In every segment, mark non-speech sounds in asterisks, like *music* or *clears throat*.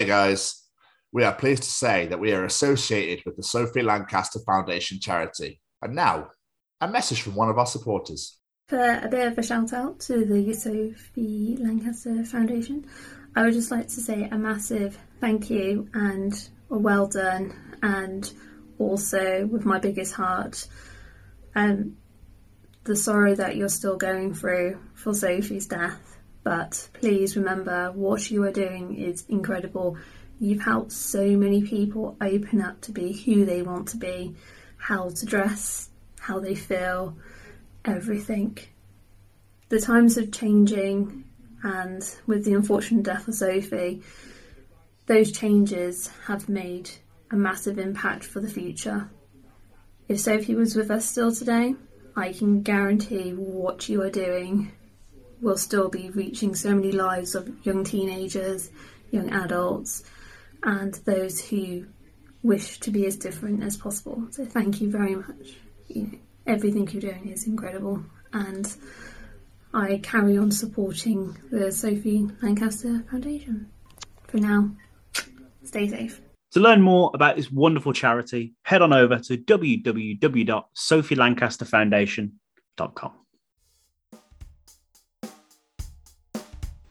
Hey guys, we are pleased to say that we are associated with the Sophie Lancaster Foundation charity. And now, a message from one of our supporters. For a bit of a shout out to the Sophie Lancaster Foundation, I would just like to say a massive thank you and a well done, and also with my biggest heart, um, the sorrow that you're still going through for Sophie's death. But please remember what you are doing is incredible. You've helped so many people open up to be who they want to be, how to dress, how they feel, everything. The times are changing, and with the unfortunate death of Sophie, those changes have made a massive impact for the future. If Sophie was with us still today, I can guarantee what you are doing will still be reaching so many lives of young teenagers, young adults, and those who wish to be as different as possible. So thank you very much. You know, everything you're doing is incredible, and I carry on supporting the Sophie Lancaster Foundation. For now, stay safe. To learn more about this wonderful charity, head on over to www.sophielancasterfoundation.com.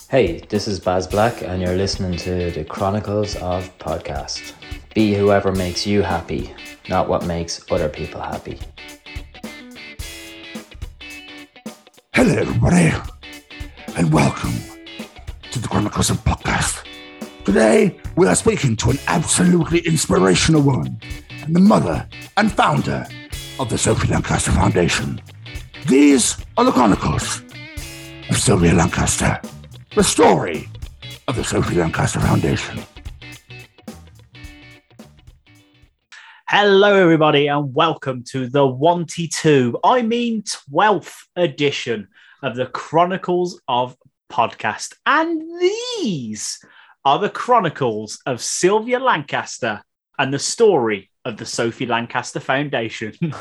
Hey, this is Baz Black, and you're listening to the Chronicles of Podcast. Be whoever makes you happy, not what makes other people happy. Hello, everybody, and welcome to the Chronicles of Podcast. Today, we are speaking to an absolutely inspirational woman and the mother and founder of the Sophie Lancaster Foundation. These are the Chronicles of Sylvia Lancaster, the story of the Sophie Lancaster Foundation. Hello, everybody, and welcome to the 122, I mean 12th edition of the Chronicles of Podcast. And these are the Chronicles of Sylvia Lancaster and the story of the Sophie Lancaster Foundation. *laughs*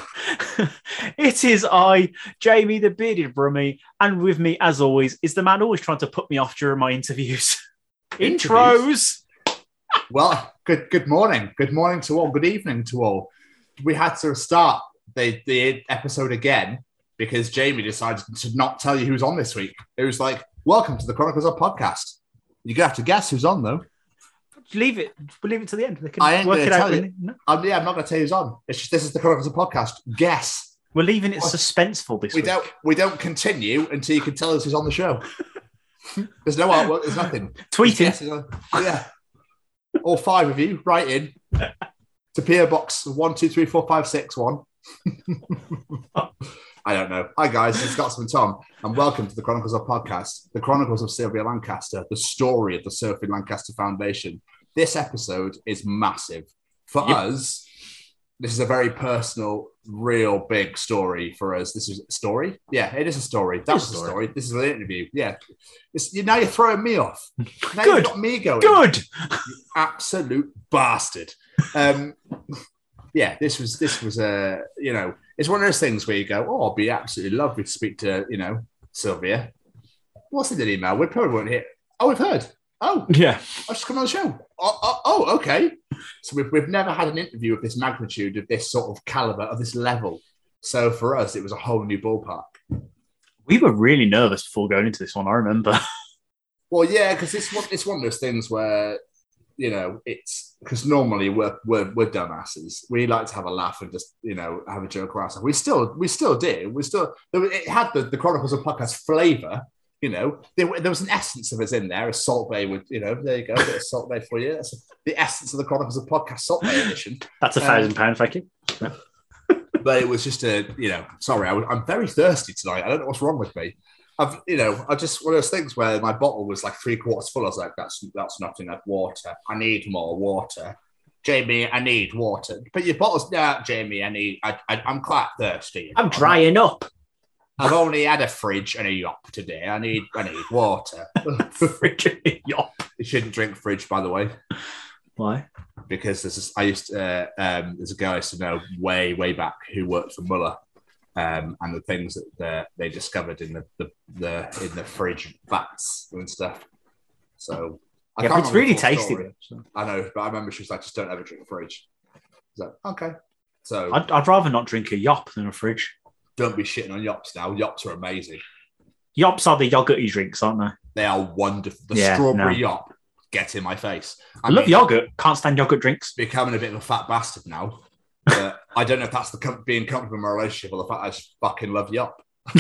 it is I, Jamie the Bearded Brummy, and with me, as always, is the man always trying to put me off during my *laughs* interviews. Intros. Well, good good morning. Good morning to all. Good evening to all. We had to start the, the episode again because Jamie decided to not tell you who's on this week. It was like, welcome to the Chronicles of Podcast. You're going to have to guess who's on, though. Leave it. We'll leave it to the end. They can I ain't work it out. you. no. Um, yeah, I'm not going to tell you who's on. It's just this is the Chronicles of Podcast. Guess. We're leaving it suspenseful this We week. don't we don't continue until you can tell us who's on the show. *laughs* There's no artwork. There's nothing. Tweet it. Yeah. All five of you, write in to PO Box one two three four five six one. *laughs* I don't know. Hi guys, it's Scotsman Tom, and welcome to the Chronicles of Podcast, the Chronicles of Sylvia Lancaster, the story of the Sophie Lancaster Foundation. This episode is massive for Yep. us. This is a very personal, real big story for us. This is a story. Yeah, it is a story. That was a story. story. This is an interview. Yeah. It's, you, now you're throwing me off. Now Good. you've got me going Good. absolute bastard. Um, yeah, this was this was a you know it's one of those things where you go, oh, I'd be absolutely lovely to speak to you know Sylvia. What's in the email? We probably won't hear. Oh, we've heard. Oh, Yeah. I've just come on the show. Oh, oh, oh, okay. So we've, we've never had an interview of this magnitude, of this sort of caliber, of this level. So for us, it was a whole new ballpark. We were really nervous before going into this one. I remember. *laughs* Well, yeah, because it's one, it's one of those things where you know it's because normally we're, we're we're dumbasses. We like to have a laugh and just you know have a joke around stuff. We still we still do. We still it had the, the Chronicles of Podcast flavor. You know, there, there was an essence of us in there. A Salt Bae would you know there you go, a bit of Salt Bae for you. That's the essence of the Chronicles of Podcast Salt Bae edition. That's a Um, thousand pound. Thank you. But it was just a you know sorry, I, I'm very thirsty tonight. I don't know what's wrong with me. I've, you know, I just one of those things where my bottle was like three quarters full. I was like, that's that's not enough water. I need more water. Jamie, I need water. But your bottle's yeah, Jamie. I need. I, I I'm quite thirsty. I'm drying up. I've only had a Frijj and a yop today. I need I need water. *laughs* Yup. you shouldn't drink Frijj, by the way, Why? because there's this, I used to, uh, um, there's a guy I used to know way way back who worked for Muller. Um, and the things that the, they discovered in the, the, the in the Frijj vats and stuff. So I Yeah, it's really tasty. story. so. I know, but I remember she was like, just don't ever drink a Frijj. So okay, so I'd, I'd rather not drink a yop than a Frijj. Don't be shitting on yops now. Yops are amazing. Yops are the yogurty drinks, aren't they? They are wonderful. The Yeah, strawberry no. yop, get in my face. I, love yogurt. Can't stand yogurt drinks. Becoming a bit of a fat bastard now. But I don't know if that's the com- being comfortable in my relationship or the fact I just fucking love yop. *laughs*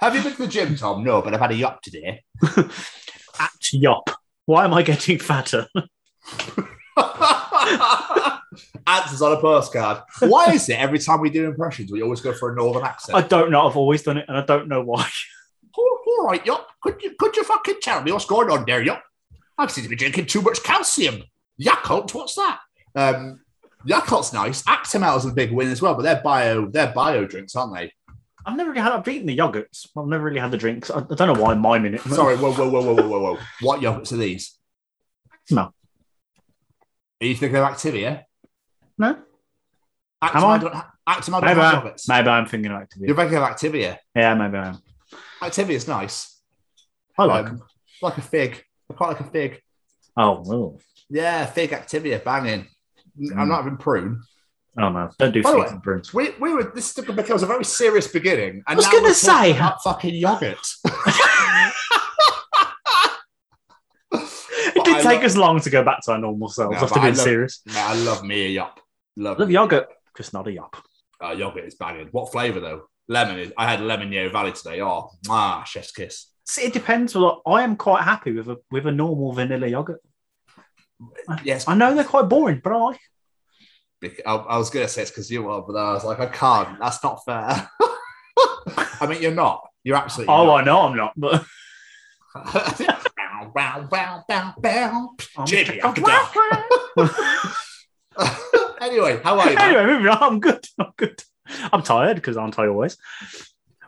Have you been to the gym, Tom? No, but I've had a yop today. *laughs* At yop. Why am I getting fatter? *laughs* Answers on a postcard. Why is it every time we do impressions, we always go for a northern accent? I don't know. I've always done it, and I don't know why. Oh, all right, Yup. Could you could you fucking tell me what's going on there, Yup? I seem to be drinking too much calcium. Yakult, what's that? Um, Yakult's nice. Actimel's a big win as well, but they're bio they're bio drinks, aren't they? I've never really had. I've eaten the yogurts. I've never really had the drinks. I, I don't know why I'm miming it. Sorry, whoa, whoa, whoa, whoa, whoa, whoa, whoa. What yogurts are these? No. Are you thinking of Activia? No. Actimel Am I? don't, ha- Maybe, I, yogurts. maybe I'm thinking of Activia. You're thinking of Activia. Yeah, maybe I am. Activia's nice. I like Um, them. like a fig. They're quite like a fig. Oh, well. Yeah, fig Activia, banging. Mm. I'm not having prune. Oh, no. Don't do By the figs way, and prunes. We, we were this becomes a very serious beginning. And I was gonna say- about fucking yogurt. *laughs* Did take us long to go back to our normal selves No, after I being love- serious. Mate, I love me a yop. Love, Love yogurt, just not a yop. Uh, yogurt is banging. What flavour though? Lemon. Is, I had lemon Yeo Valley today. Oh, ah, chef's kiss. See, it depends. Well, I am quite happy with a with a normal vanilla yogurt. Yes, I know they're quite boring, but I like. I, I was gonna say it's because you are, but I was like, I can't. That's not fair. *laughs* I mean, you're not. You're absolutely. Oh, not. I know I'm not, but *laughs* bow, bow, bow, bow, bow. I'm Jimmy, *laughs* anyway, how are you? man? anyway, moving on. I'm good. I'm good. I'm tired because aren't I always?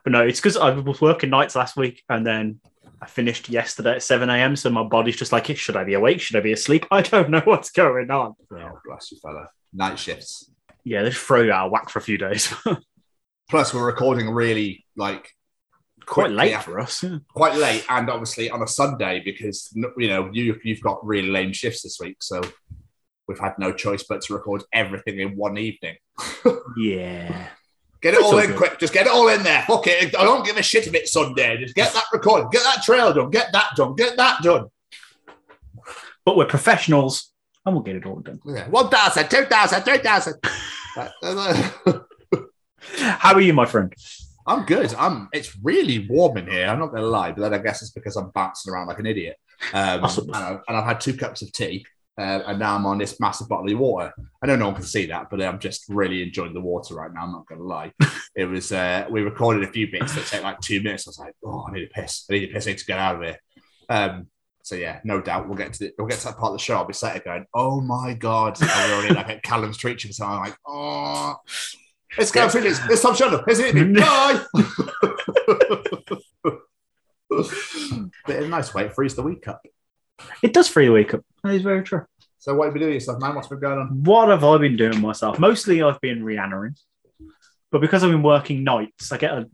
But no, it's because I was working nights last week and then I finished yesterday at 7 a.m. So my body's just like, should I be awake? Should I be asleep? *laughs* I don't know what's going on. Oh, bless you, fella. Night shifts. Yeah, they just throw you out of whack for a few days. *laughs* Plus, we're recording really like Quite late after- for us. yeah. quite late, and obviously on a Sunday because you know you you've got really lame shifts this week, so we've had no choice but to record everything in one evening. *laughs* Yeah. Get it It's all in good. quick. Just get it all in there. Fuck it. I don't give a shit if it's Sunday. Just get that recorded. Get that trail done. Get that done. Get that done. But we're professionals and we'll get it all done. Yeah. 1,000, 2,000, 3,000. *laughs* Uh, uh. *laughs* How are you, my friend? I'm good. I'm. It's really warm in here. I'm not gonna lie, but then I guess it's because I'm bouncing around like an idiot. Um, and, I've, and I've had two cups of tea, uh, and now I'm on this massive bottle of water. I know no one can see that, but I'm just really enjoying the water right now. I'm not gonna lie. *laughs* it was. Uh, we recorded a few bits that take like two minutes. I was like, oh, I need a piss. I need a piss. I need to get out of here. Um, so yeah, no doubt we'll get to the, we'll get to that part of the show. I'll be sat here going, oh my god, and we're already like at Callum's preaching. So I'm like, oh. It's Callum's preaching. It's Tom's Journal. It's it. *laughs* Bye. Bit of a nice way to freeze the week up. It does free the week up. That is very true. So what have you been doing yourself, man? What's been going on? What have I been doing myself? Mostly I've been Rihannaing. But because I've been working nights, I get a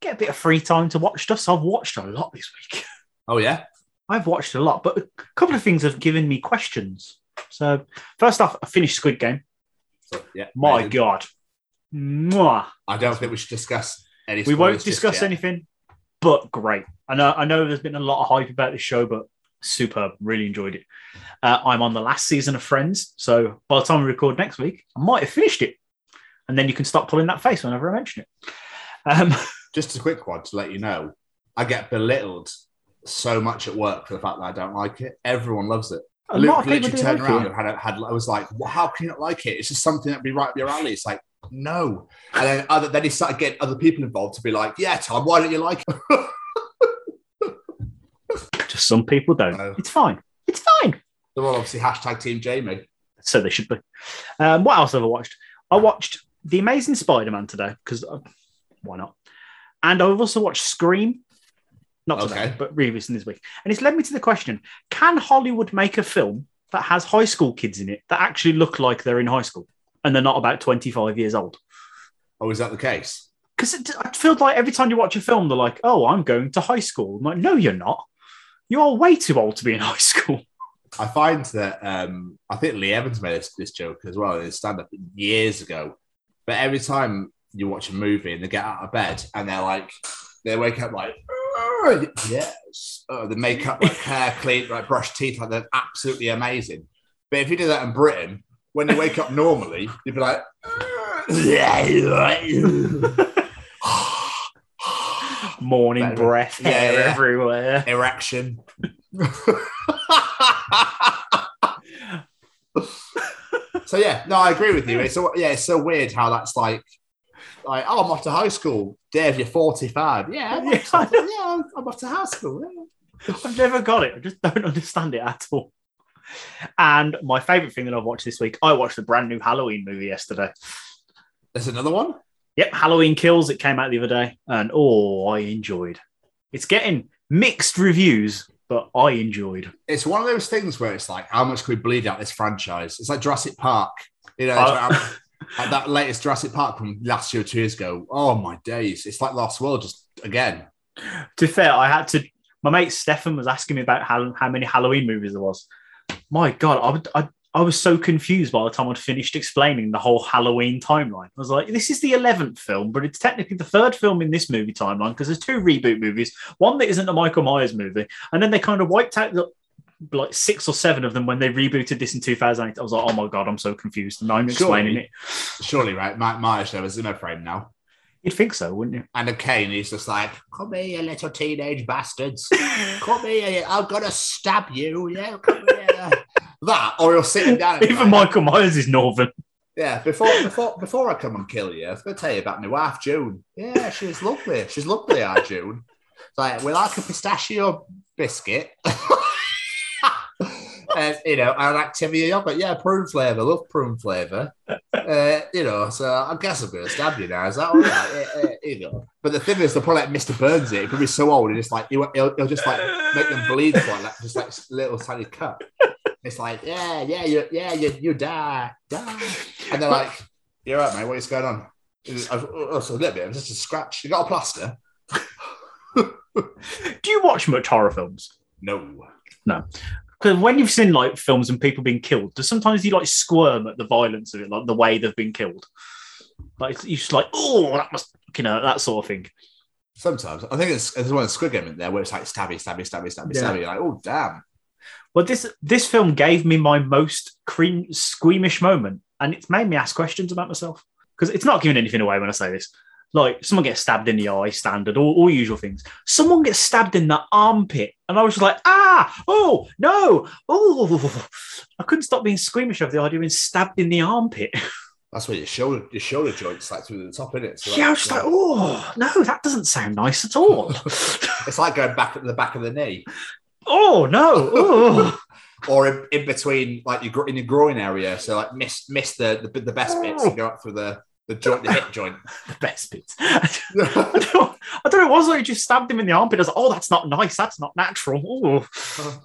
get a bit of free time to watch stuff. So I've watched a lot this week. *laughs* Oh yeah, I've watched a lot, but a couple of things have given me questions. So first off, I finished Squid Game. so, yeah. My amazing. God. Mwah. I don't think we should discuss any. We won't discuss anything, but great. I know I know there's been a lot of hype about this show, but superb. Really enjoyed it. Uh, I'm on the last season of Friends, so by the time we record next week, I might have finished it. And then you can stop pulling that face whenever I mention it. Um, *laughs* Just a quick one to let you know. I get belittled so much at work for the fact that I don't like it. Everyone loves it. a Lu- lot of people literally turned like around it. and had, had I was like, well, how can you not like it? It's just something that'd be right up your alley. It's like, no. And then, other, then he started getting other people involved to be like, yeah, Tom, why don't you like it? *laughs* Just some people don't. No. It's fine. It's fine. They're all obviously hashtag Team Jamie. So they should be. Um, what else have I watched? I watched The Amazing Spider-Man today because uh, why not? And I've also watched Scream. Not today, Okay. but previously this week. And it's led me to the question: Can Hollywood make a film that has high school kids in it that actually look like they're in high school and they're not about twenty-five years old? Oh, is that the case? because I feel like every time you watch a film, they're like, "Oh, I'm going to high school." I'm like, no, you're not. You're way too old to be in *laughs* high school. I find that um, I think Lee Evans made this, this joke as well in his stand up years ago. But every time you watch a movie and they get out of bed and they're like, they wake up like, "Oh, yes, oh, the makeup, like hair clean, like brush teeth, like they're absolutely amazing. But if you do that in Britain, when you wake up normally, you'd be like, *laughs* Morning Better. breath, Yeah, hair yeah. everywhere. erection. *laughs* so yeah, no, I agree with you. It's so, yeah, it's so weird how that's like, like oh, I'm off to high school. Dave, you're 45. Yeah, I'm off to, yeah, I'm off to high school. yeah. I've never got it. I just don't understand it at all. And my favorite thing that I've watched this week, I watched the brand new Halloween movie yesterday. There's another one. Yep, Halloween Kills. It came out the other day, and oh, I enjoyed. It's getting mixed reviews, but I enjoyed. It's one of those things where it's like, how much can we bleed out this franchise? It's like Jurassic Park. You know, it's oh. like that latest Jurassic Park from last year or two years ago. Oh my days! It's like Lost World just again. To be fair, I had to. My mate Stefan was asking me about how, how many Halloween movies there was. My God, I, would, I I was so confused by the time I'd finished explaining the whole Halloween timeline. I was like, this is the eleventh film, but it's technically the third film in this movie timeline because there's two reboot movies. One that isn't a Michael Myers movie, and then they kind of wiped out the like six or seven of them when they rebooted this in 2008. I was like, oh my god, I'm so confused. And I'm explaining Surely. it. Surely, right? Mike Myers there was in a frame now. You'd think so, wouldn't you? And then Kane, is just like, come here, you little teenage bastards. *laughs* Come here, I'm going to stab you. Yeah, come here. *laughs* that, or you're sitting down. Even like, Michael Myers is northern. Yeah, before before before I come and kill you, I was going to tell you about my wife, June. Yeah, she's lovely. She's lovely, our June. It's like, we like a pistachio biscuit. *laughs* and, you know, like Activia yogurt. Yeah, prune flavour. Love prune flavour. Uh, you know, so I guess I'm going to stab you now. Is that all right? Uh, uh, you know. But the thing is, they'll probably like Mr. Burns it. He'll be so old, and it's like he'll, he'll, just like make them bleed for like just like little tiny cut. It's like, yeah, yeah, you, yeah, you, you die, die, and they're like, "You're right, mate. What is going on?" It's, oh, oh, it's a little bit. It's just a scratch. You got a plaster? Do you watch much horror films? No. No. Because when you've seen like films and people being killed, does sometimes you like squirm at the violence of it, like the way they've been killed? Like you're just like, oh, that must, you know, that sort of thing. Sometimes I think it's there's one Squid Game in there where it's like stabby, stabby, stabby, stabby, Yeah. stabby. You're like, oh damn. Well, this this film gave me my most cream squeamish moment, and it's made me ask questions about myself because it's not giving anything away when I say this. Like someone gets stabbed in the eye, standard, all, all usual things. Someone gets stabbed in the armpit, and I was just like, ah, oh no, oh! *laughs* I couldn't stop being squeamish of the idea of being stabbed in the armpit. *laughs* That's where your shoulder your shoulder joints like through the top, in it. So yeah, I was just like, oh no, that doesn't sound nice at all. *laughs* it's like going back at the back of the knee, oh no, oh. or in, in between, like your in your groin area. So like miss miss the the, the best bits and go up through the the joint, the *laughs* hip joint. the best bit. *laughs* I don't, know, I don't know. It was like you just stabbed him in the armpit. I was like, oh, that's not nice. That's not natural.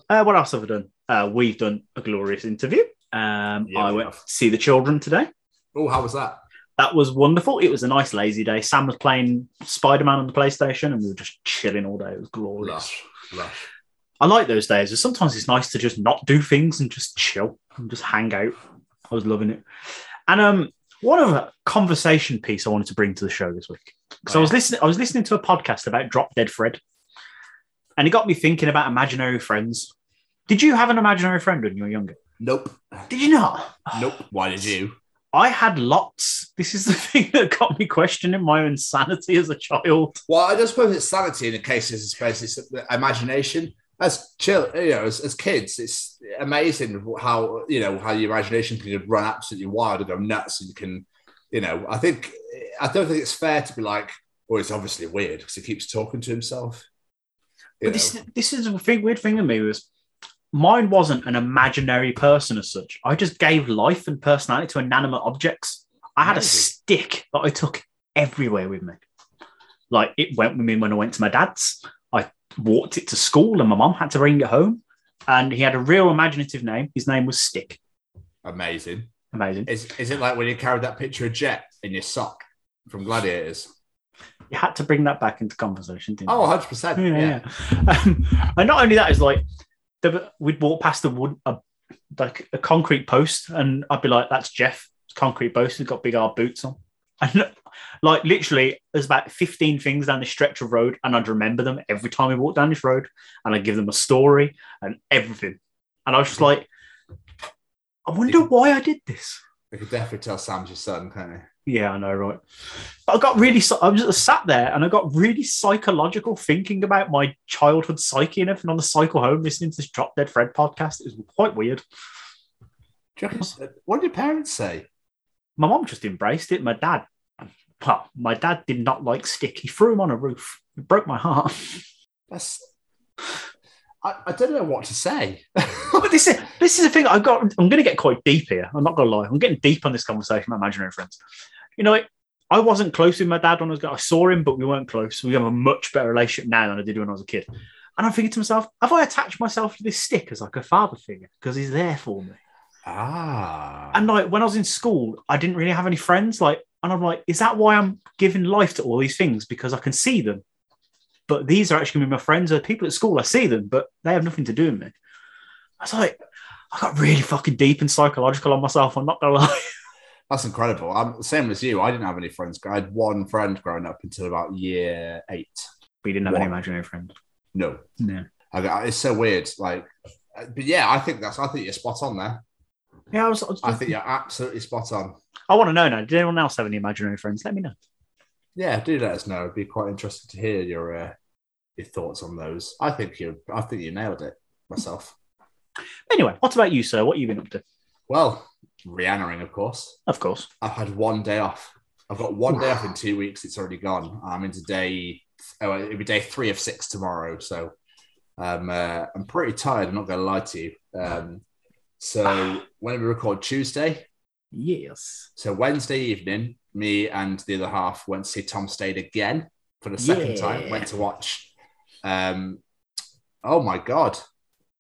Uh, what else have we done? Uh, we've done a glorious interview. Um, Yeah, I went have. to see the children today. oh, how was that? That was wonderful. It was a nice lazy day. Sam was playing Spider Man on the PlayStation, and we were just chilling all day. It was glorious. Lush, lush. I like those days. Sometimes it's nice to just not do things and just chill and just hang out. I was loving it. And um, one of a conversation piece I wanted to bring to the show this week because I was listening. I was listening to a podcast about Drop Dead Fred, and it got me thinking about imaginary friends. Did you have an imaginary friend when you were younger? Nope, Did you not? nope. Why did you? I had lots. This is the *laughs* thing that got me questioning my own sanity as a child. Well, I just suppose it's sanity in the case I suppose it's imagination. As chill, you know, as, as kids, it's amazing how you know how your imagination can run absolutely wild and go nuts, and you can, you know, I think I don't think it's fair to be like, well, it's obviously weird because he keeps talking to himself. But this, know. this is a thing, weird thing to me was mine wasn't an imaginary person as such. I just gave life and personality to inanimate objects. I had a stick that I took everywhere with me. Like it went with me when I went to my dad's. Walked it to school, and my mum had to bring it home. And he had a real imaginative name. His name was Stick. Amazing. Amazing. Is is it like when you carried that picture of Jet in your sock from Gladiators? You had to bring that back into conversation, didn't you? Oh, 100 percent. yeah, Yeah. Um, and not only that is like the, we'd walk past the wood, a, like a concrete post, and I'd be like, "That's Jeff, it's concrete post. He's got big hard boots on." And like literally, there's about 15 things down this stretch of road, and I'd remember them every time we walked down this road, and I'd give them a story and everything. And I was just like, I wonder why I did this. We could definitely tell Sam's your son, can't you? Yeah, I know, right? But I got really, I was just sat there and I got really psychological thinking about my childhood psyche and everything on the cycle home, listening to this Drop Dead Fred podcast. It was quite weird. Reckon- uh, what did your parents say? My mom just embraced it. My dad, well, my dad did not like stick. He threw him on a roof. It broke my heart. That's. I, I don't know what to say. *laughs* this is this is the thing. I got. I'm going to get quite deep here. I'm not going to lie. I'm getting deep on this conversation. with My imaginary friends. You know, I wasn't close with my dad when I was. I saw him, but we weren't close. We have a much better relationship now than I did when I was a kid. And I'm thinking to myself, have I attached myself to this stick as like a father figure because he's there for me? Ah. And like when I was in school, I didn't really have any friends. Like, and I'm like, is that why I'm giving life to all these things because I can see them? But these are actually gonna be my friends or people at school. I see them, but they have nothing to do with me. I was like, I got really fucking deep and psychological on myself. I'm not gonna lie. *laughs* That's incredible. I'm same as you. I didn't have any friends. I had one friend growing up until about year eight. We didn't have any imaginary friends. No, No. I it's so weird. Like, but yeah, I think that's. I think you're spot on there. Yeah, I was. I, was- I think you're absolutely spot on. I want to know now. Did anyone else have any imaginary friends? Let me know. Yeah, do let us know. It'd be quite interesting to hear your uh, your thoughts on those. I think you. I think you nailed it myself. Anyway, what about you, sir? What have you been up to? Well, Rihannaing, of course. Of course. I've had one day off. I've got one day off in two weeks. It's already gone. I'm into day. Oh, it'll be day three of six tomorrow. So, um, uh, I'm pretty tired. I'm not going to lie to you. Um, so when we record Tuesday, Yes. so Wednesday evening, me and the other half went to see Tom Stade again for the second Yeah. time. Went to watch. Um, oh my god,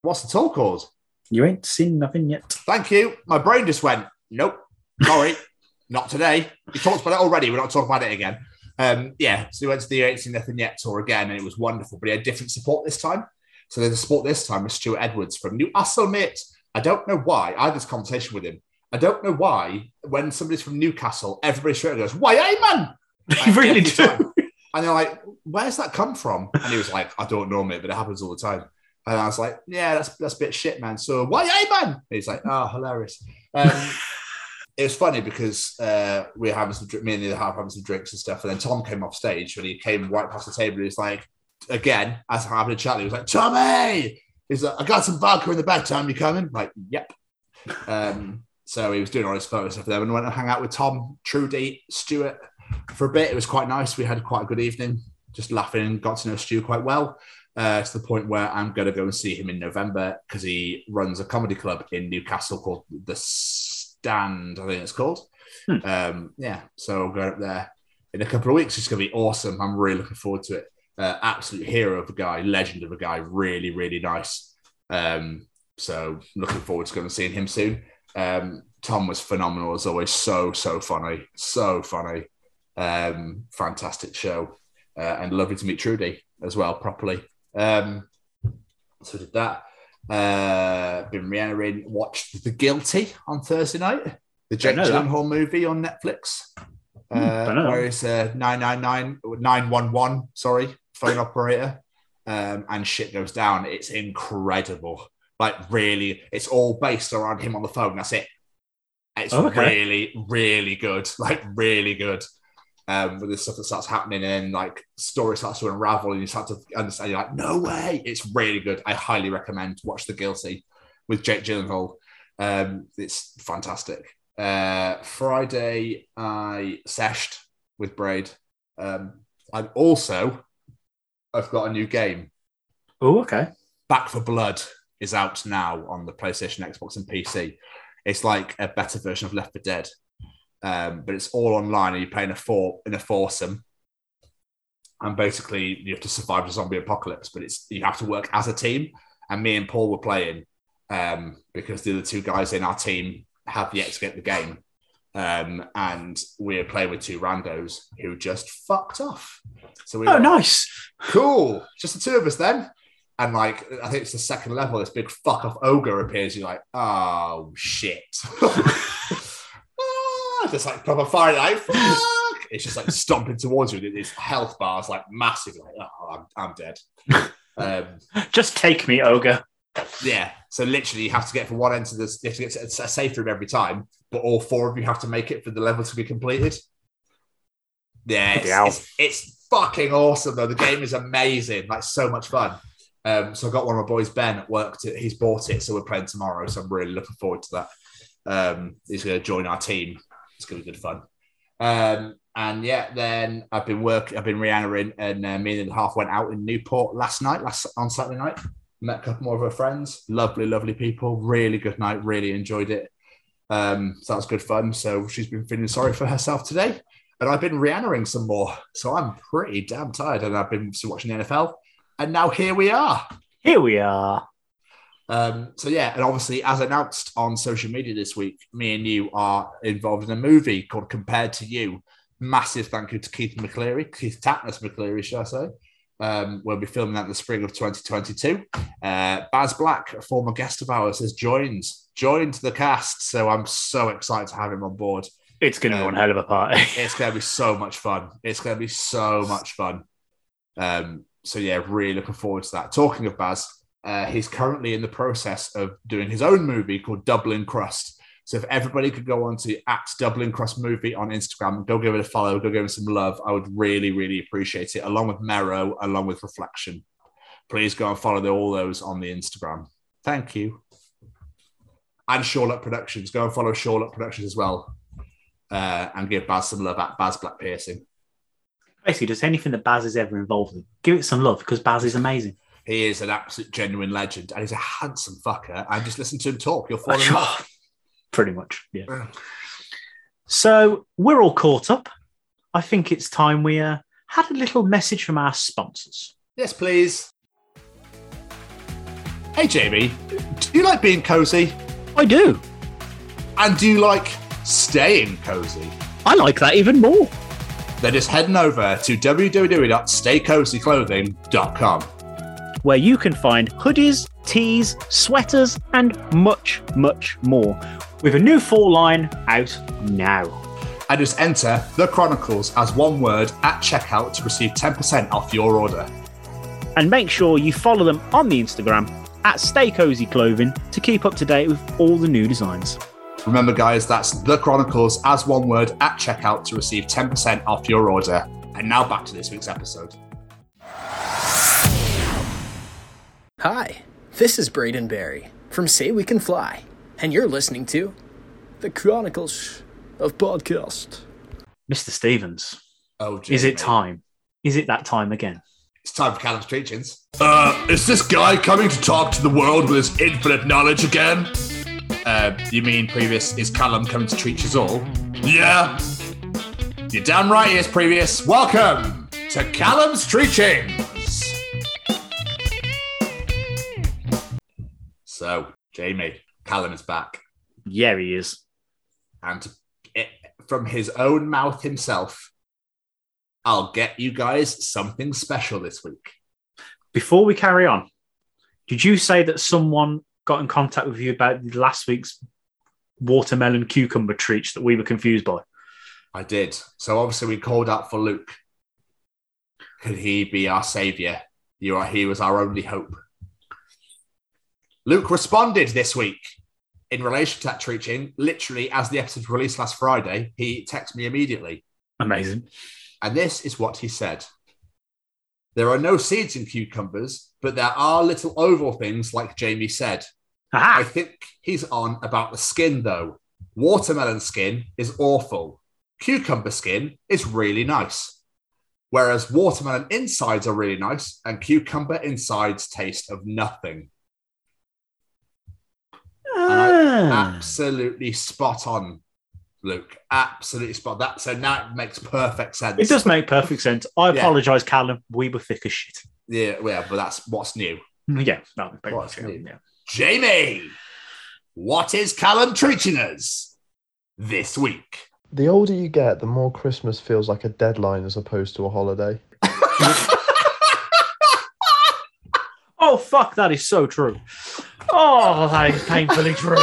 what's the talk called? You ain't seen nothing yet. Thank you. My brain just went, nope, sorry, *laughs* not today. We talked about it already. We're not talking about it again. Um, yeah, so we went to the Ain't Seen Nothing Yet tour again, and it was wonderful. But he had different support this time. So there's a support this time with Stuart Edwards from Newcastle, mate. I don't know why. I had this conversation with him. I don't know why when somebody's from Newcastle, everybody straight away goes, "Why, hey man?" *laughs* You really do. time. And they're like, "Where's that come from?" And he was like, "I don't know, mate, but it happens all the time." And I was like, "Yeah, that's that's a bit shit, man." So why, hey man? And he's like, "Oh, hilarious." Um, *laughs* it was funny because uh, we were having some, me and the other half having some drinks and stuff, and then Tom came off stage when he came right past the table. And He was like, again, as I'm having a chat, he was like, "Tommy," he's like, "I got some vodka in the back. Tom, you coming?" Like, "Yep." Um, so he was doing all his photo stuff there and went and hang out with Tom, Trudy, Stuart for a bit. It was quite nice. We had quite a good evening, just laughing and got to know Stu quite well. Uh, to the point where I'm going to go and see him in November because he runs a comedy club in Newcastle called The Stand, I think it's called. Hmm. Um, yeah, so I'll go up there in a couple of weeks. It's going to be awesome. I'm really looking forward to it. Uh, absolute hero of a guy, legend of a guy, really, really nice. Um, so looking forward to going and seeing him soon. Um, Tom was phenomenal as always. So so funny, so funny. Um, fantastic show, uh, and lovely to meet Trudy as well properly. Um, so did that. Uh, been in. Watched The Guilty on Thursday night. The Jake. Gyllenhaal movie on Netflix. Hmm, Uh, don't know that. where it's uh, 999 911, sorry, phone operator, um, and shit goes down. It's incredible. Like, really, it's all based around him on the phone. That's it. It's Oh, okay. really, really good. *laughs* Like, really good. Um, with the stuff that starts happening and like story starts to unravel and you start to understand. You're like, no way! It's really good. I highly recommend watch The Guilty with Jake Gyllenhaal. Um, it's fantastic. Uh, Friday, I seshed with Braid. Um, and also, I've got a new game. Oh, okay. Back 4 Blood is out now on the PlayStation, Xbox, and PC. It's like a better version of Left 4 Dead, um, but it's all online, and you're playing a four in a foursome. And basically, you have to survive the zombie apocalypse, but it's you have to work as a team. And me and Paul were playing um, because the other two guys in our team have yet to get the game. Um, and we were playing with two randos who just fucked off. So we Oh, were nice. cool. Just the two of us then. And like, I think it's the second level. This big fuck off ogre appears. You're like, oh shit. *laughs* Ah, just like proper fire like fuck. It's just like stomping towards you. With its health bar is like massive. Like, oh, I'm, I'm dead. *laughs* um, Just take me, ogre. yeah. So literally, you have to get from one end to the, You have to get to a safe room every time, but all four of you have to make it for the level to be completed. Yeah, it's, it's, it's fucking awesome though. The game is amazing, like so much fun. Um, so I got one of my boys, Ben, at work. To, he's bought it, so we're playing tomorrow. So I'm really looking forward to that. Um, he's going to join our team. It's going to be good fun. Um, and yeah, then I've been working. I've been re-entering, and uh, me and the half went out in Newport last night, last on Saturday night. Met a couple more of her friends. Lovely, lovely people. Really good night. Really enjoyed it. Um, so that was good fun. So she's been feeling sorry for herself today, and I've been re-entering some more. So I'm pretty damn tired, and I've been watching the NFL, and now here we are. Here we are. Um, so yeah, and obviously, as announced on social media this week, me and you are involved in a movie called Compared to You. Massive thank you to Keith McCleary, Keith Tatnus McCleary, should I say? Um, we'll be filming that in the spring of 2022. Uh, Baz Black, a former guest of ours, has joined joined the cast, so I'm so excited to have him on board. It's going to be Um, one hell of a party. *laughs* It's going to be so much fun. It's going to be so much fun. Um, so yeah, really looking forward to that. Talking of Baz, uh, he's currently in the process of doing his own movie called Dublin Crust. So if everybody could go on to at Dublin Crust Movie on Instagram, go give it a follow, go give him some love. I would really, really appreciate it. Along with Mero, along with Reflection. Please go and follow all those on the Instagram. Thank you. And Charlotte Productions. Go and follow Charlotte Productions as well. Uh, and give Baz some love at Baz Black Piercing. Basically, just anything that Baz is ever involved in, give it some love because Baz is amazing. He is an absolute genuine legend, and he's a handsome fucker. And just listen to him talk, you'll fall in *laughs* love. Pretty much, yeah. So we're all caught up. I think it's time we uh, had a little message from our sponsors. Yes, please. Hey, Jamie, do you like being cozy? I do. And do you like staying cozy? I like that even more. Then just heading over to www.staycozyclothing.com. where you can find hoodies, tees, sweaters, and much, much more. With a new fall line out now. And just enter The Chronicles as one word at checkout to receive 10% off your order. And make sure you follow them on the Instagram at Stay Cozy Clothing to keep up to date with all the new designs. Remember, guys, that's The Chronicles as one word at checkout to receive 10% off your order. And now back to this week's episode. Hi, this is Braden Barry from Say We Can Fly, and you're listening to The Chronicles of Podcast. Mr. Stevens, Oh, is it time? Is it that time again? It's time for Callum's Treachings. Uh, is this guy coming to talk to the world with his infinite knowledge again? Uh, you mean previous is Callum coming to treat us all? Yeah. You're damn right he is previous. Welcome to Callum's Treachings. So, Jamie, Callum is back. Yeah, he is. And it, from his own mouth himself, I'll get you guys something special this week. Before we carry on, did you say that someone got in contact with you about last week's watermelon cucumber treats that we were confused by? I did. So obviously we called out for Luke. Could he be our savior? You are he was our only hope. Luke responded this week in relation to that treating. Literally, as the episode released last Friday, he texted me immediately. Amazing. And this is what he said. There are no seeds in cucumbers, but there are little oval things, like Jamie said. I think he's on about the skin, though. Watermelon skin is awful. Cucumber skin is really nice. Whereas watermelon insides are really nice, and cucumber insides taste of nothing. Ah. Absolutely spot on, Luke. Absolutely spot that. So now it makes perfect sense. It does make perfect sense. I Yeah. apologise, Callum. We were thick as shit. Yeah, yeah, but that's what's new. Mm, yeah, no, very What's new? yeah. Jamie, what is Callum treating us this week? The older you get, the more Christmas feels like a deadline as opposed to a holiday. *laughs* Oh fuck, that is so true. Oh, that is painfully true.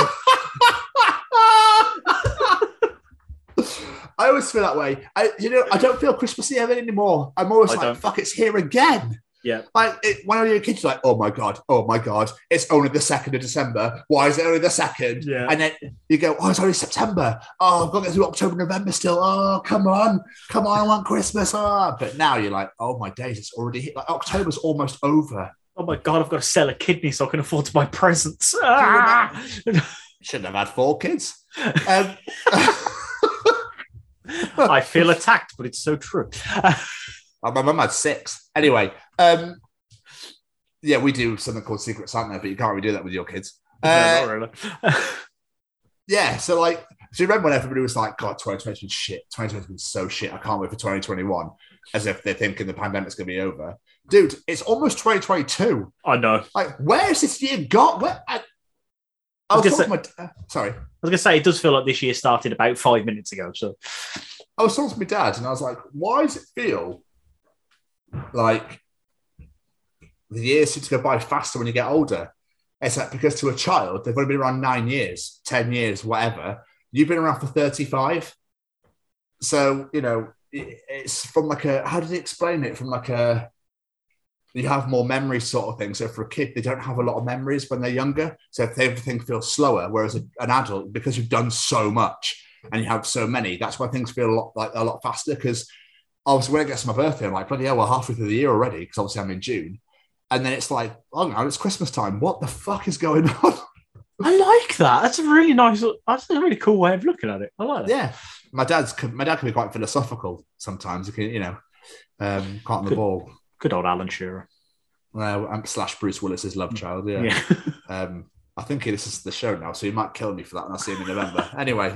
I always feel that way. I, you know, I don't feel Christmassy ever anymore. I'm always I like, don't. fuck, it's here again. Yeah. Like it, when you're a kid, like, oh my god, oh my god, it's only the second of December. Why is it only the second? Yeah. And then you go, oh, it's only September. Oh, I've got to get through October, November still. Oh, come on, come on, I want Christmas. Ah, but now you're like, oh my days, it's already hit. Like October's almost over. Oh my god, I've got to sell a kidney so I can afford to buy presents. Ah! *laughs* Shouldn't have had four kids. Um, *laughs* I feel attacked, but it's so true. *laughs* My mum had six. Anyway, um, yeah, we do something called Secret Santa, but you can't really do that with your kids. Uh, not really. *laughs* yeah, so like, so you remember when everybody was like, God, 2020's been shit. 2020's been so shit. I can't wait for 2021, as if they're thinking the pandemic's going to be over. Dude, it's almost 2022. I know. Like, where's this year got? Where? I, I I was talking to my, uh, sorry. was gonna say it does feel like this year started about five minutes ago. So I was talking to my dad, and I was like, "Why does it feel like the years seem to go by faster when you get older?" It's like because to a child, they've only been around nine years, ten years, whatever. You've been around for thirty-five, so you know it- it's from like a. How did he explain it? From like a. You have more memories, sort of thing. So for a kid, they don't have a lot of memories when they're younger, so if everything feels slower. Whereas an adult, because you've done so much, and you have so many, that's why things feel a lot like a lot faster. Because obviously, when it gets to my birthday, I'm like, bloody hell, we're halfway through the year already. Because obviously, I'm in June, and then it's like, oh no, it's Christmas time. What the fuck is going *laughs* on? I like that. That's a really nice. That's a really cool way of looking at it. I like that. yeah, my dad's my dad can be quite philosophical sometimes. He can, you know, um, can't on the ball. Good old Alan Shearer. Uh, slash Bruce Willis's love child. Yeah. Yeah. *laughs* Um, I think this is the show now, so he might kill me for that, and I'll see him in November. *laughs* anyway,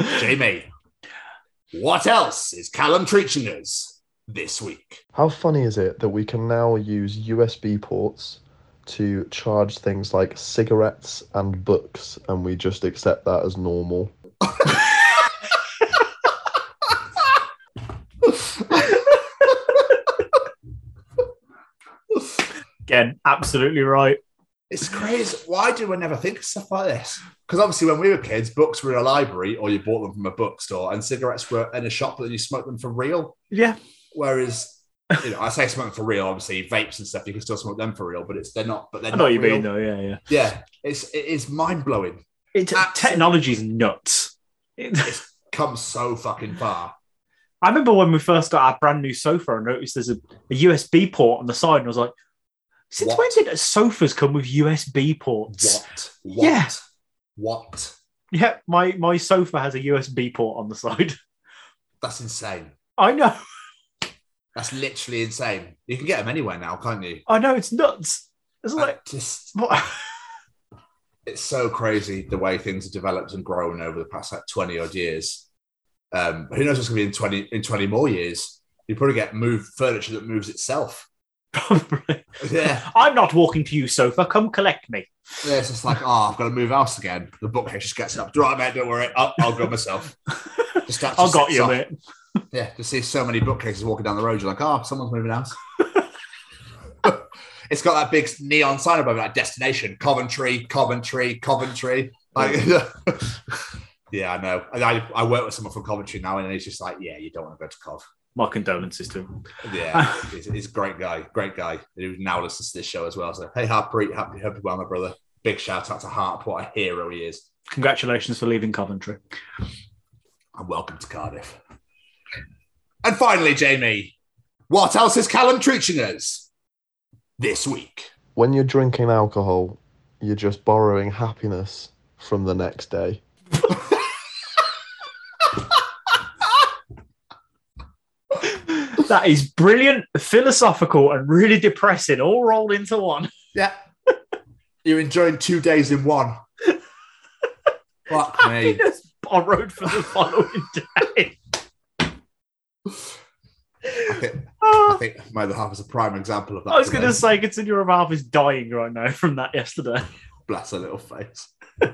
*laughs* Jamie, what else is Callum teaching us this week? How funny is it that we can now use USB ports to charge things like cigarettes and books, and we just accept that as normal? Again, absolutely right. It's crazy. Why do we never think of stuff like this? Because obviously, when we were kids, books were in a library or you bought them from a bookstore, and cigarettes were in a shop that you smoked them for real. Yeah. Whereas, you know, I say smoke for real. Obviously, vapes and stuff you can still smoke them for real, but it's they're not. But they're I know not you real. mean, though. Yeah, yeah. Yeah, it's it is mind blowing. It, Absolutely. technology's nuts. It- come so fucking far. I remember when we first got our brand new sofa, I noticed there's a, a USB port on the side, and I was like, since What? when did sofas come with USB ports? What? What? Yeah. What? Yeah, my, my sofa has a USB port on the side. *laughs* That's insane. I know. That's literally insane. You can get them anywhere now, can't you? I know, it's nuts. It's I like, just what? *laughs* it's so crazy the way things have developed and grown over the past like 20 odd years. Um, who knows what's going to be in 20 in 20 more years? You probably get move furniture that moves itself. Yeah, *laughs* I'm not walking to you, sofa. Come collect me. yeah it's just like, oh, I've got to move house again. The bookcase just gets up. Right, mate, don't worry. I'll, I'll go myself. *laughs* Just I actually got you, off. mate. Yeah, to see so many bookcases walking down the road, you're like, oh, someone's moving house. *laughs* it's got that big neon sign above it, like destination Coventry, Coventry, Coventry. Like, yeah, I know. I, I work with someone from Coventry now, and he's just like, yeah, you don't want to go to Cov. My condolences to him. Yeah, *laughs* he's, he's a great guy, great guy. He now listens to this show as well. So, hey, Harpreet, happy, happy well, my brother. Big shout out to Harp. What a hero he is. Congratulations for leaving Coventry. And welcome to Cardiff. And finally, Jamie, what else is Callum teaching us this week? When you're drinking alcohol, you're just borrowing happiness from the next day. *laughs* That is brilliant, philosophical, and really depressing, all rolled into one. Yeah. You're enjoying two days in one. *laughs* Fuck me. Borrowed for the following day. I think, ah. I think my other half is a prime example of that. I was going to say, consider your half is dying right now from that yesterday. bless her little face. *laughs*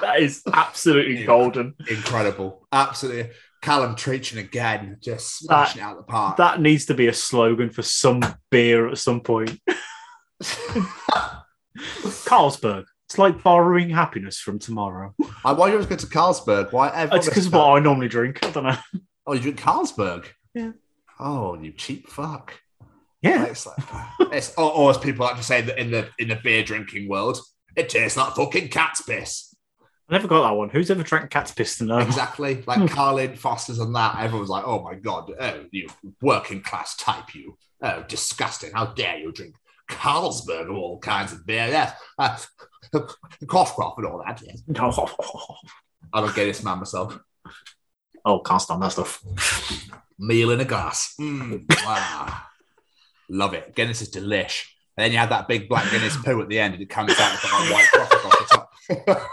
That is absolutely golden. Incredible. Absolutely. Callum Treachin again, just smashing it out of the park. That needs to be a slogan for some beer at some point. *laughs* Carlsberg. It's like borrowing happiness from tomorrow. I *laughs* uh, why you always go to Carlsberg? Why? It's because of what I normally drink. I don't know. *laughs* Oh, you drink Carlsberg? Yeah. Oh, you cheap fuck. Yeah. It's like, it's, or, or as people like to say that in the in the beer drinking world, it tastes like fucking cat's piss. I never got that one. Who's ever drank cat's piss to know? Exactly. Like Carling, Foster's, and that. Everyone was like, "Oh my god, oh you working class type, you oh disgusting! How dare you drink Carlsberg of all kinds of beer? Yes, uh, *laughs* cough cough and all that. Yes. *laughs* I don't get this man myself. oh, can't stand that stuff. Meal in a glass. Mm, wow. Love it. Guinness is delish. And then you have that big black Guinness poo at the end, and it comes out with that white *laughs* froth across the top.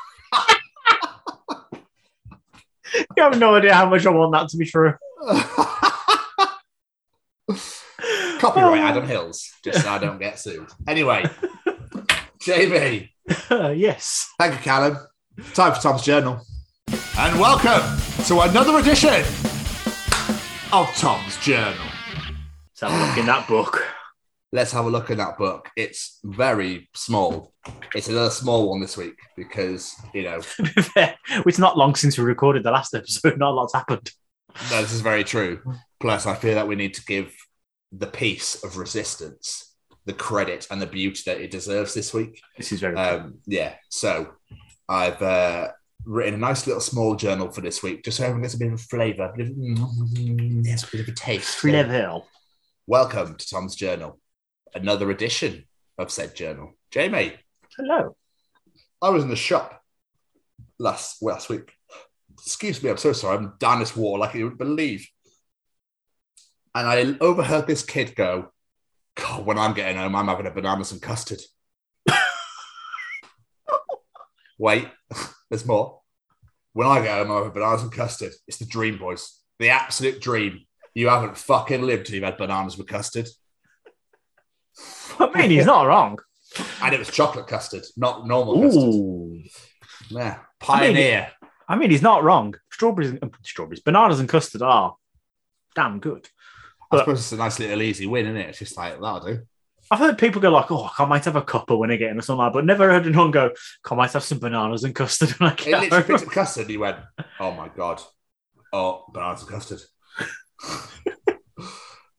*laughs* You have no idea how much I want that to be true. *laughs* Copyright Adam Hills, just so I don't get sued. Anyway, *laughs* JB, uh, yes. thank you, Callum. Time for Tom's Journal. And welcome to another edition of Tom's Journal. Let's have a look in that book. Let's have a look at that book. It's very small. It's another small one this week because, you know, *laughs* it's not long since we recorded the last episode. *laughs* Not a lot's happened. No, this is very true. Plus, I feel that we need to give the piece of resistance the credit and the beauty that it deserves this week. This is very Um, yeah, so I've uh, written a nice little small journal for this week, just so everyone gets a bit of flavour, a bit of, yes, a bit of a taste. Flevel. Welcome to Tom's Journal, another edition of said journal. Jamie, Hello. I was in the shop last last week. Excuse me, I'm so sorry. I'm down this wall like you would believe. And I overheard this kid go, God, when I'm getting home, I'm having a banana and custard. *laughs* Wait, *laughs* there's more. When I get home, I'm having bananas and custard. It's the dream, boys. The absolute dream. You haven't fucking lived till you've had bananas with custard. *laughs* I mean, he's not wrong. And it was chocolate custard, not normal custard. Yeah. Pioneer. I mean, he's not wrong. Strawberries, and, uh, strawberries, bananas, and custard are damn good. I suppose it's a nice little easy win, isn't it? It's just like that'll do. I've heard people go like, "Oh, I might have a couple when I get in or something," like that, but never heard anyone go, "I might have some bananas and custard when I It literally picked up custard and he went, Oh my god. Oh, bananas and custard. *laughs*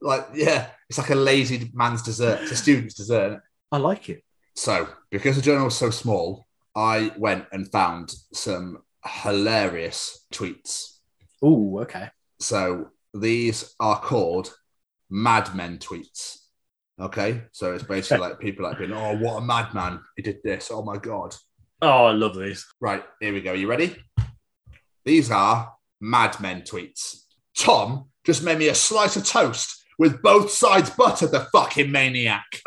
like, yeah, it's like a lazy man's dessert. It's a student's dessert. I like it. So, because the journal was so small, I went and found some hilarious tweets. Oh, okay. So, these are called Mad Men tweets. Okay, so it's basically like people like being, oh, what a madman! He did this. Oh my god! Oh, I love these. Right, here we go. Are You ready? These are Mad Men tweets. Tom just made me a slice of toast with both sides buttered, the fucking maniac. *laughs*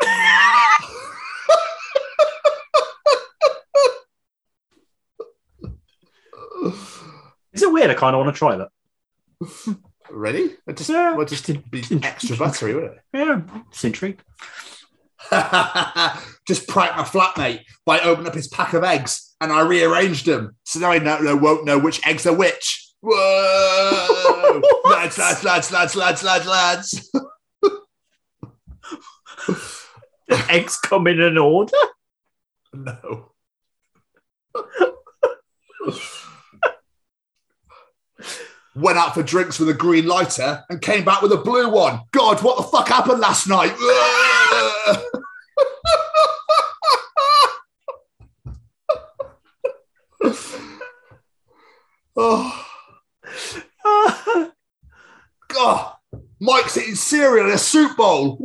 Is it weird? I kind of want to try that. ready? It just, Yeah. well, just be extra buttery, wouldn't it? Yeah, it's *laughs* intrigued. just pranked my flatmate by opening up his pack of eggs and I rearranged them. So now I know, know- won't know which eggs are which. Whoa! Lads, lads, lads, lads, lads, lads, lads. Eggs come in an order. No. Went out for drinks with a green lighter and came back with a blue one. God, what the fuck happened last night? *laughs* oh, God. Mike's eating cereal in a soup bowl.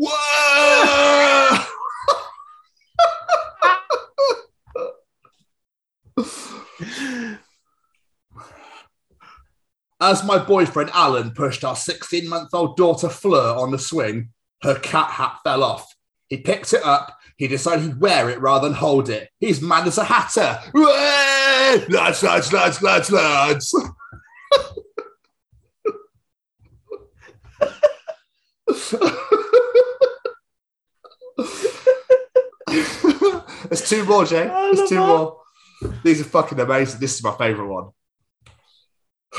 As my boyfriend Alan pushed our 16 month old daughter Fleur on the swing, her cat hat fell off. He picked it up. He decided he'd wear it rather than hold it. He's mad as a hatter. Lads, lads, lads, lads, lads. *laughs* *laughs* There's two more, Jay. There's two that. more. These are fucking amazing. This is my favourite one.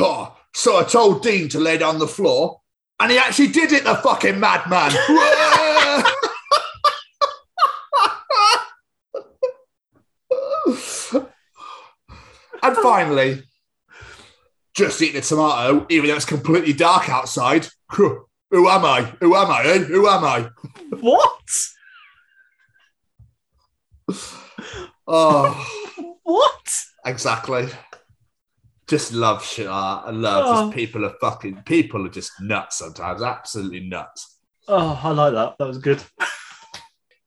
Oh, so I told Dean to lay down the floor, and he actually did it, the fucking madman. *laughs* and finally, just eating a tomato, even though it's completely dark outside. Who am I? Who am I? Eh? Who am I? *laughs* What? *sighs* Oh, What? exactly. Just love shit. art. I love Oh. just people are fucking people are just nuts sometimes, absolutely nuts. Oh, I like that. That was good.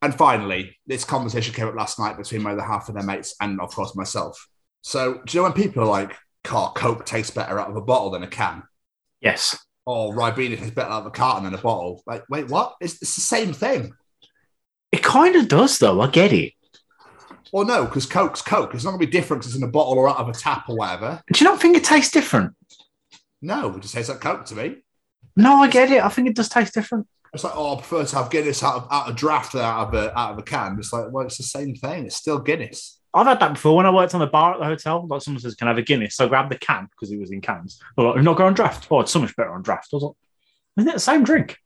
And finally, this conversation came up last night between my other half and their mates, and of course myself. So, do you know when people are like, "Car Coke tastes better out of a bottle than a can," Yes. Oh, or "Ribena tastes better out of a carton than a bottle"? Like, wait, what? It's, it's the same thing. It kind of does, though. I get it. Well, no, because Coke's Coke. It's not going to be different 'cause it's in a bottle or out of a tap or whatever. Do you not think it tastes different? No, it just tastes like Coke to me. No, I get it. I think it does taste different. It's like, oh, I prefer to have Guinness out of, out of draft than out of a out of a can. It's like, well, it's the same thing. It's still Guinness. I've had that before when I worked on the bar at the hotel. Like someone says, "Can I have a Guinness?" So I grabbed the can because it was in cans. They're like, "You're not going on draft." Oh, it's so much better on draft. I was like, "Isn't it the same drink?"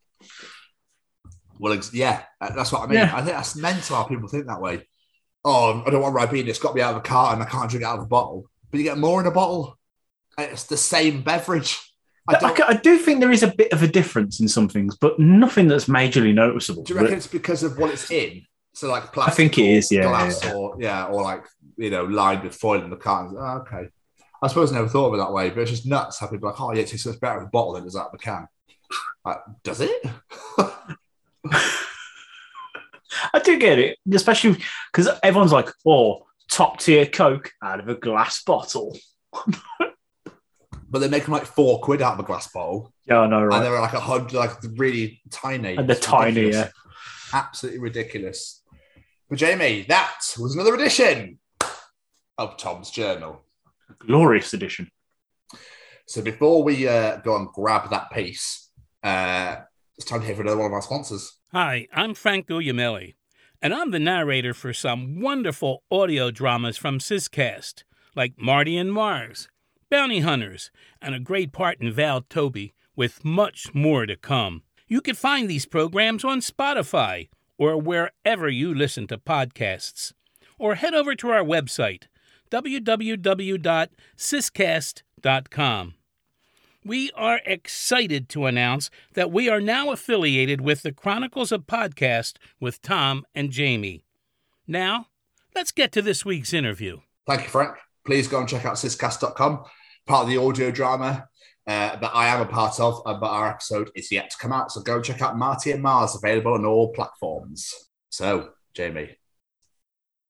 Well, ex- yeah, uh, that's what I mean. Yeah. I think that's mental how people think that way. Oh, I don't want Ribena. It's got to be out of a carton. I can't drink it out of a bottle. But you get more in a bottle. It's the same beverage. I I, I do think there is a bit of a difference in some things, but nothing that's majorly noticeable. do you reckon it's because of what it's in? So like plastic. think it or is, yeah, Glass yeah. or yeah, or like you know, lined with foil in the cartons. Oh, ah, okay. I suppose I never thought of it that way, but it's just nuts how people are like, oh yeah, it tastes better in a bottle than it does out of a can. Like, does it? *laughs* I do get it, especially because everyone's like, "Oh, top tier Coke out of a glass bottle." but they make them like four quid out of a glass bottle, Yeah, I know, and they're like a hundred, like really tiny. And they're It's tiny, ridiculous. yeah. absolutely ridiculous. But Jamie, that was another edition of Tom's Journal. A Glorious edition. So before we uh, go and grab that piece, uh, it's time to hear from another one of our sponsors. Hi, I'm Frank Guglielmelli, and I'm the narrator for some wonderful audio dramas from Syscast, like Marty and Mars, Bounty Hunters, and a great part in Val Toby, with much more to come. You can find these programs on Spotify or wherever you listen to podcasts, or head over to our website, www.syscast.com. We are excited to announce that we are now affiliated with the Chronicles of Podcast with Tom and Jamie. Now, let's get to this week's interview. Thank you, Frank. Please go and check out syscast.com, part of the audio drama uh, that I am a part of, uh, but our episode is yet to come out. So go check out Marty and Mars, available on all platforms. So, Jamie,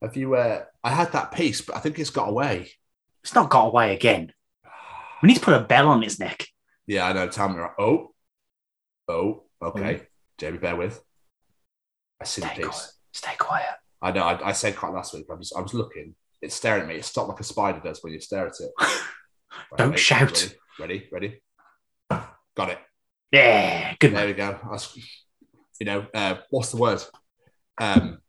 have you? Uh, I had that piece, but I think it's got away. It's not got away again. We need to put a bell on his neck. Yeah, I know. Tell me. Oh, oh, okay. Jamie, bear with. I see the Stay piece. quiet. Stay quiet. I know. I, I said quite last week. but I was, I was looking. It's staring at me. It stopped like a spider does when you stare at it. *laughs* Don't shout. Ready, ready. Got it. Yeah, good There man. we go. Was, you know, uh, what's the word? Um,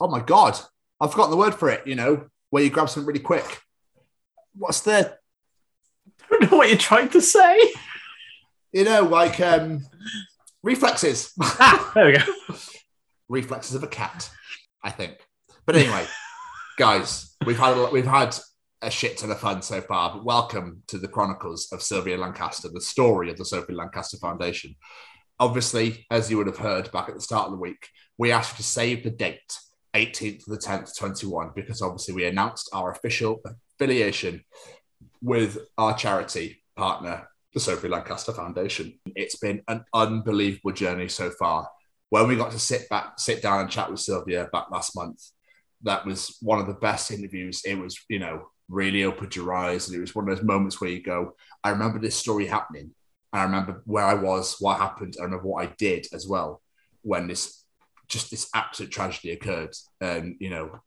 oh my god, I've forgotten the word for it. You know, where you grab something really quick. What's the? *laughs* I don't know what you're trying to say. You know, like um, reflexes. *laughs* Ah, there we go. reflexes of a cat, I think. But anyway, guys, we've had a, lot- we've had a shit ton of fun so far. But welcome to the Chronicles of Sylvia Lancaster, the story of the Sophie Lancaster Foundation. Obviously, as you would have heard back at the start of the week, we asked you to save the date, 18th to the 10th, 21, because obviously we announced our official affiliation with our charity partner, the Sophie Lancaster Foundation. It's been an unbelievable journey so far when we got to sit back, sit down and chat with Sylvia back last month, that was one of the best interviews. It was, you know, really opened your eyes. And it was one of those moments where you go, I remember this story happening. And I remember where I was, what happened. I remember what I did as well when this just this absolute tragedy occurred. And, you know,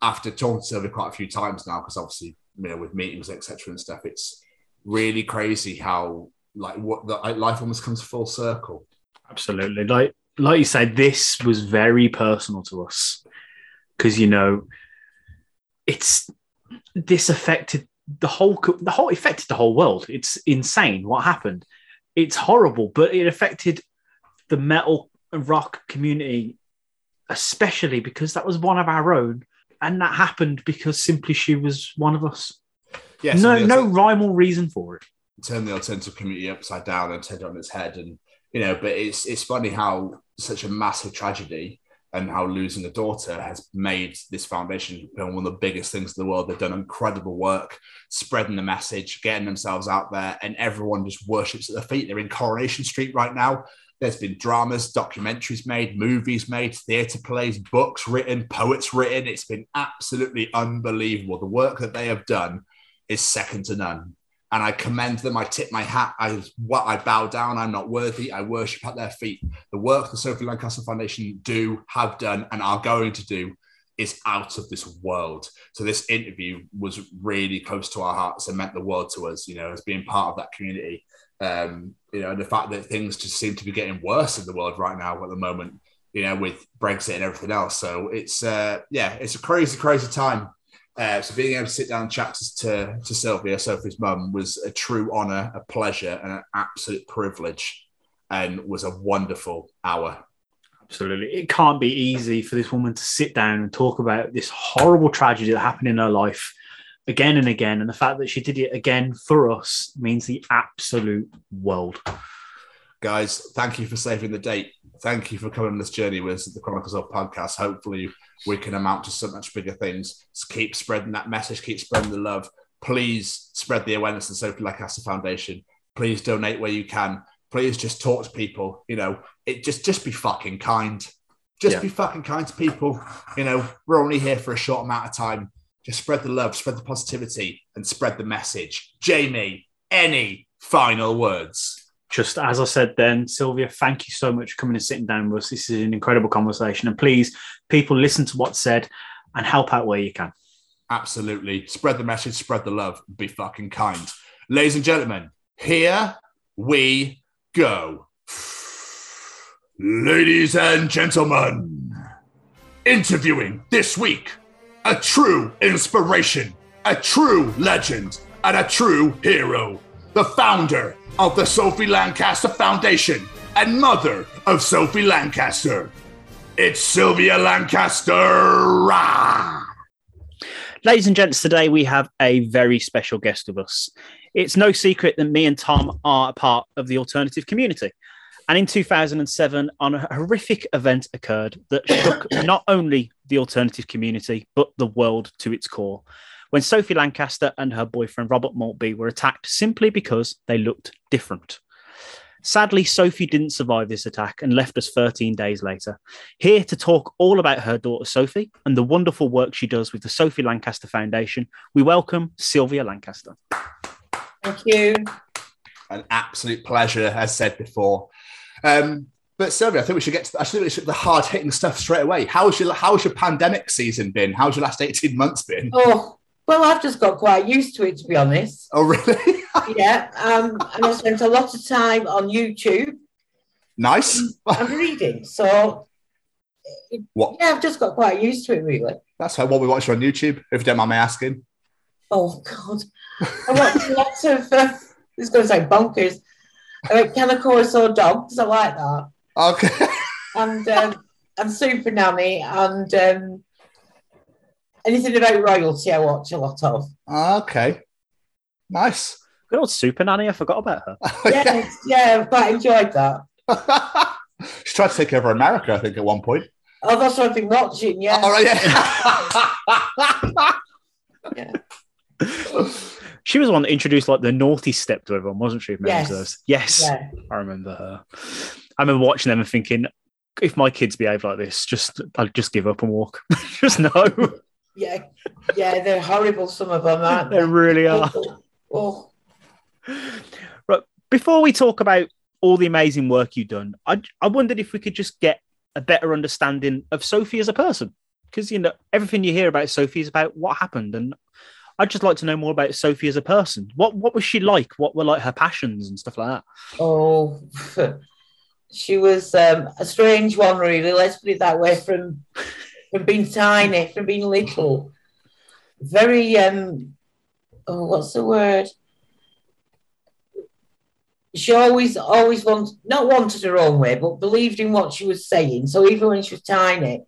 after talking to Sylvia quite a few times now, because obviously, you know, with meetings, etc. and stuff, it's really crazy how like what the life almost comes full circle. Absolutely. Like like you said, this was very personal to us because you know it's this affected the whole the whole affected the whole world. It's insane what happened. It's horrible, but it affected the metal and rock community, especially because that was one of our own, and that happened because simply she was one of us. Yes, no, no rhyme or reason for it. turn the alternative community upside down and turn it on its head. And you know, but it's it's funny how such a massive tragedy and how losing a daughter has made this foundation one of the biggest things in the world. They've done incredible work spreading the message, getting themselves out there, and everyone just worships at their feet. They're in Coronation Street right now. There's been dramas, documentaries made, movies made, theatre plays, books written, poets written. It's been absolutely unbelievable. The work that they have done is second to none. And I commend them. I tip my hat. I what I bow down. I'm not worthy. I worship at their feet. The work the Sophie Lancaster Foundation do, have done, and are going to do is out of this world. So this interview was really close to our hearts and meant the world to us. You know, as being part of that community. Um, you know, and the fact that things just seem to be getting worse in the world right now at the moment. You know, with Brexit and everything else. So it's uh, yeah, it's a crazy, crazy time. Uh, so being able to sit down and chat to, to Sylvia, Sophie's mum, was a true honour, a pleasure, and an absolute privilege, and was a wonderful hour. Absolutely. It can't be easy for this woman to sit down and talk about this horrible tragedy that happened in her life again and again. And the fact that she did it again for us means the absolute world. Guys, thank you for saving the date. Thank you for coming on this journey with us at the Chronicles of Podcast. Hopefully, we can amount to so much bigger things. Just keep spreading that message, keep spreading the love. Please spread the awareness of Sophie Lancaster Foundation. Please donate where you can. Please just talk to people. You know, it just just be fucking kind. Just Yeah. be fucking kind to people. You know, we're only here for a short amount of time. Just spread the love, spread the positivity, and spread the message. Jamie, any final words? Just as I said then, Sylvia, thank you so much for coming and sitting down with us. This is an incredible conversation. And please, people, listen to what's said and help out where you can. Absolutely. Spread the message, spread the love, be fucking kind. Ladies and gentlemen, here we go. Ladies and gentlemen, interviewing this week a true inspiration, a true legend, and a true hero. The founder of the Sophie Lancaster Foundation and mother of Sophie Lancaster. It's Sylvia Lancaster. Rah! Ladies and gents, today we have a very special guest with us. It's no secret that me and Tom are a part of the alternative community. And in 2007, on a horrific event occurred that shook not only the alternative community, but the world to its core. When Sophie Lancaster and her boyfriend Robert Maltby were attacked simply because they looked different. Sadly, Sophie didn't survive this attack and left us 13 days later. Here to talk all about her daughter Sophie and the wonderful work she does with the Sophie Lancaster Foundation, we welcome Sylvia Lancaster. Thank you. an absolute pleasure, as said before. Um, but Sylvia, I think we should get to I think we should, the hard hitting stuff straight away. How's your how's your pandemic season been? How's your last eighteen months been? Oh, well, I've just got quite used to it, to be honest. Oh, really? *laughs* Yeah. Um, and I spent a lot of time on YouTube nice. I'm reading. So, What? yeah, I've just got quite used to it, really. That's how what we watch on YouTube. If you don't mind me asking. Oh, God. I watch lots of, uh, this is going to sound bonkers. I like Cane Corso Dogs? I like that. Okay. *laughs* And, um, and Super Nanny and um, anything about royalty, I watch a lot of. Ah, okay. Nice. Good old Super Nanny, I forgot about her. *laughs* Yeah, yeah, I've quite enjoyed that. *laughs* she tried to take over America, I think, at one point. Oh, that's what I've been watching, yeah. All right, yeah. *laughs* yeah. She was the one that introduced like the naughty step to everyone, wasn't she? Yes. those? Yes, Yeah. I remember her. I remember watching them and thinking, if my kids behave like this, just I'll just give up and walk. just no, Yeah, yeah, they're horrible. Some of them, aren't they they? really are. Oh, Right. Before we talk about all the amazing work you've done, I I wondered if we could just get a better understanding of Sophie as a person, because you know everything you hear about Sophie is about what happened, and I'd just like to know more about Sophie as a person. What what was she like? What were like her passions and stuff like that? oh, *laughs* she was um, a strange one, really. Let's put it that way. From from being tiny, from being little, very um oh what's the word? She always always wanted not wanted her own way but believed in what she was saying. So even when she was tiny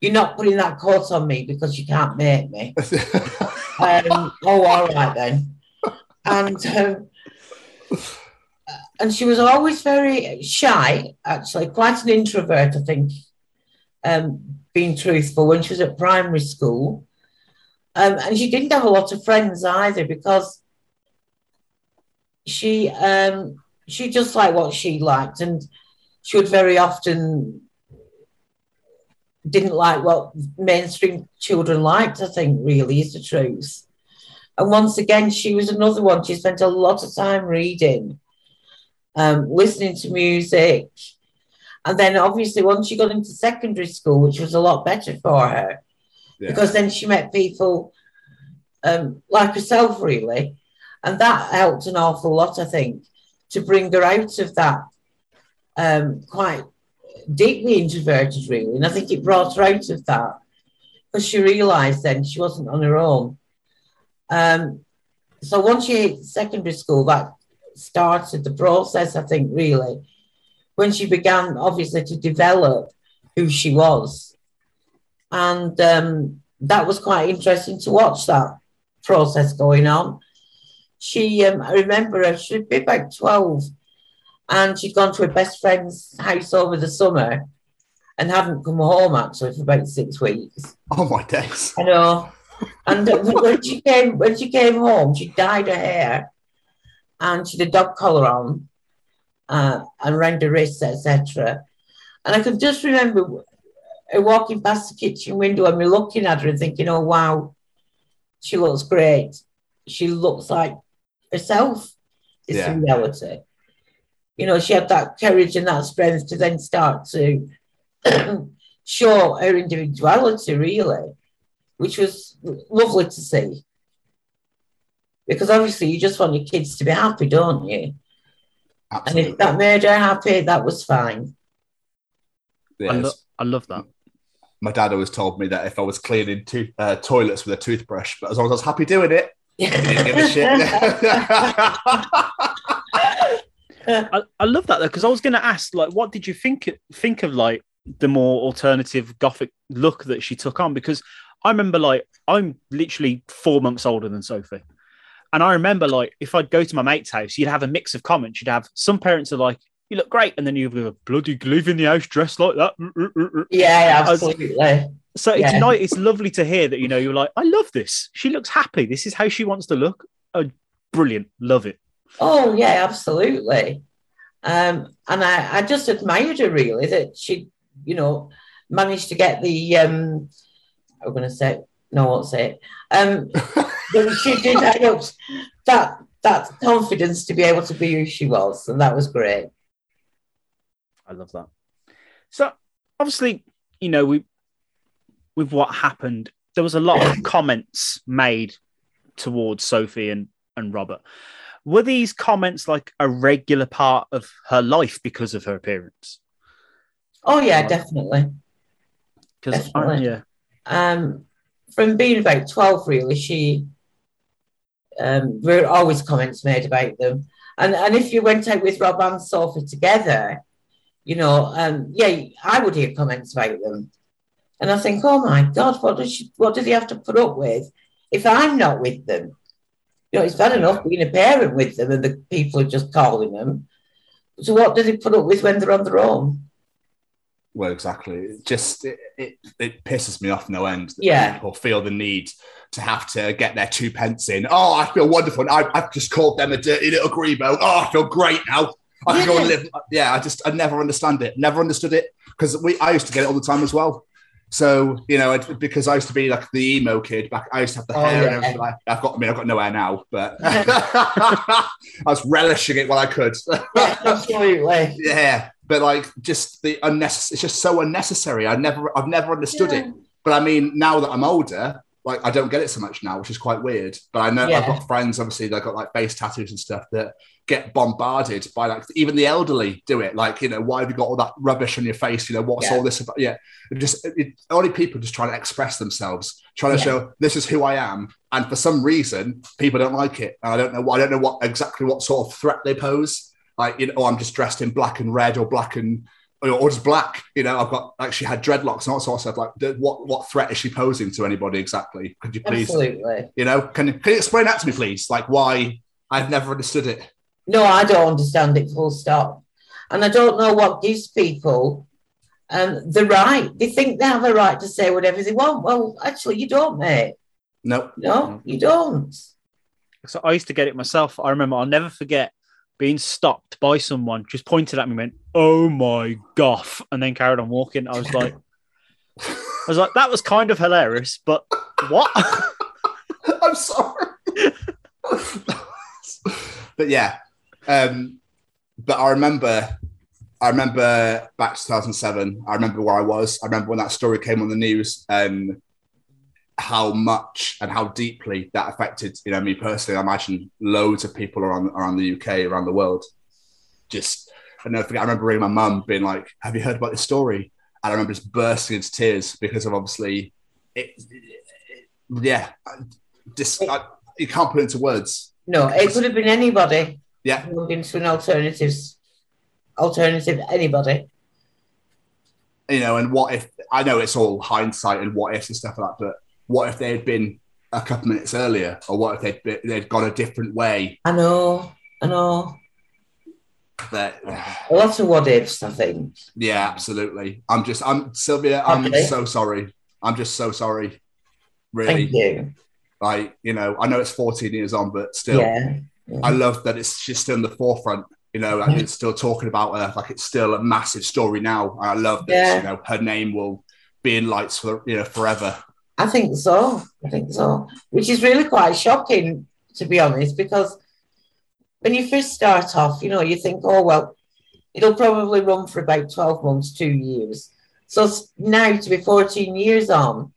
you're not putting that coat on me because you can't make me. *laughs* Um, oh all right then. And um, and she was always very shy actually quite an introvert i think. Um, being truthful when she was at primary school um, and she didn't have a lot of friends either because she um, she just liked what she liked, and she would very often didn't like what mainstream children liked. I think really is the truth. And once again, she was another one. She spent a lot of time reading, um, listening to music, and then obviously once she got into secondary school, which was a lot better for her, Yeah. because then she met people um, like herself, really. And that helped an awful lot, I think, to bring her out of that um, quite deeply introverted, really. And I think it brought her out of that because she realised then she wasn't on her own. Um, so once she hit secondary school, that started the process, I think, really, when she began obviously to develop who she was. And um, that was quite interesting to watch that process going on. She, um, I remember her, she'd be about 12 and she'd gone to her best friend's house over the summer and hadn't come home actually for about six weeks. Oh my days. I know. And uh, when she came, when she came home, she dyed her hair, and she had a dog collar on, uh, and wrists, etc. And I could just remember walking past the kitchen window and me looking at her and thinking, "Oh wow, she looks great. She looks like herself." It's Yeah. reality. You know, she had that courage and that strength to then start to *clears throat* show her individuality, really which was lovely to see. Because obviously, you just want your kids to be happy, don't you? And if that made her happy, that was fine. I, lo- I love that. My dad always told me that if I was cleaning to- uh, toilets with a toothbrush, but as long as I was happy doing it, he didn't give a shit. *laughs* I, I love that though because I was going to ask, like, what did you think think of like the more alternative gothic look that she took on? Because I remember, like, I'm literally four months older than Sophie, and I remember, like, if I'd go to my mate's house, you'd have a mix of comments. You'd have some parents are like, "You look great," and then you'd go, "Bloody live in the house dressed like that." Yeah, I was- absolutely. So it's Yeah. nice. It's lovely to hear that you know you're like, I love this. She looks happy. This is how she wants to look. Oh, brilliant. Love it. Oh, yeah, absolutely. Um, and I, I just admired her really that she, you know, managed to get the, um, I'm going to say, no, I won't say it. Um, *laughs* that she did that, that confidence to be able to be who she was. And that was great. I love that. So obviously, you know, we with what happened, there was a lot of comments made towards Sophie and, and Robert. Were these comments like a regular part of her life because of her appearance? Oh, yeah, definitely. Because Definitely. yeah, um, from being about 12, really, she, um, there were always comments made about them. And, and if you went out with Rob and Sophie together, you know, um, yeah, I would hear comments about them. And I think, oh my God, what does she, what does he have to put up with if I'm not with them? You know, it's bad enough being a parent with them and the people are just calling them. So what does he put up with when they're on their own? Well, exactly. It just it, it, it pisses me off no end that Yeah. people feel the need to have to get their two pence in. Oh, I feel wonderful. I, I've just called them a dirty little grebo. Oh, I feel great now. I can go and Yeah. live. Yeah, I just I never understand it. Never understood it because we I used to get it all the time as well. So you know, it, because I used to be like the emo kid back. I used to have the Oh, hair and yeah. everything. Like, I've got. I mean, I've got no hair now, but *laughs* I was relishing it while I could. Yeah, absolutely. *laughs* yeah, but like just the unnecessary. It's just so unnecessary. I never, I've never understood it. But I mean, now that I'm older, like I don't get it so much now, which is quite weird. But I know Yeah. I've got friends, obviously, they've got like face tattoos and stuff that get bombarded by like even the elderly do it. Like, you know, why have you got all that rubbish on your face? You know, what's Yeah. all this about? Yeah, it just it, only people just trying to express themselves, trying to Yeah. show this is who I am. And for some reason, people don't like it. And I don't know. I don't know what exactly what sort of threat they pose. Like, you know, oh, I'm just dressed in black and red or black and or, or just black. You know, I've got like she had dreadlocks and all sorts of like what what threat is she posing to anybody exactly? Could you please, Absolutely. you know, can you can you explain that to me, please? Like why I've never understood it. No, I don't understand it full stop. And I don't know what gives people um, the right. They think they have a right to say whatever they want. Well, actually, you don't, mate. No, No, you don't. So I used to get it myself. I remember I'll never forget being stopped by someone, just pointed at me and went, Oh my goff, and then carried on walking. I was like, I was like, that was kind of hilarious, but what? *laughs* I'm sorry. but yeah, um, but I remember, I remember back to 2007. I remember where I was. I remember when that story came on the news and how much and how deeply that affected, you know, me personally. I imagine loads of people around around the UK, around the world. Just, I never forget. I remember ringing my mum, being like, "Have you heard about this story?" And I remember just bursting into tears because of obviously, it, it- yeah, just I, you can't put it into words. No, it could have been anybody Yeah, looking to an alternatives, alternative anybody. you know, and what if I know it's all hindsight and what ifs and stuff like that, but what if they had been a couple minutes earlier, or what if they'd been, they'd gone a different way? I know, I know. That A lot of what ifs, I think. yeah, absolutely. I'm just I'm Sylvia. I'm Okay. so sorry. I'm just so sorry. Really, Thank you. like you know, I know it's 14 years on, but still, Yeah. I love that it's she's still in the forefront. You know, like it's still talking about her, like it's still a massive story now. I love this. Yeah. You know, her name will be in lights for you know forever. I think so. I think so. Which is really quite shocking, to be honest, because when you first start off, you know, you think, oh, well, it'll probably run for about 12 months, two years. So now to be 14 years on,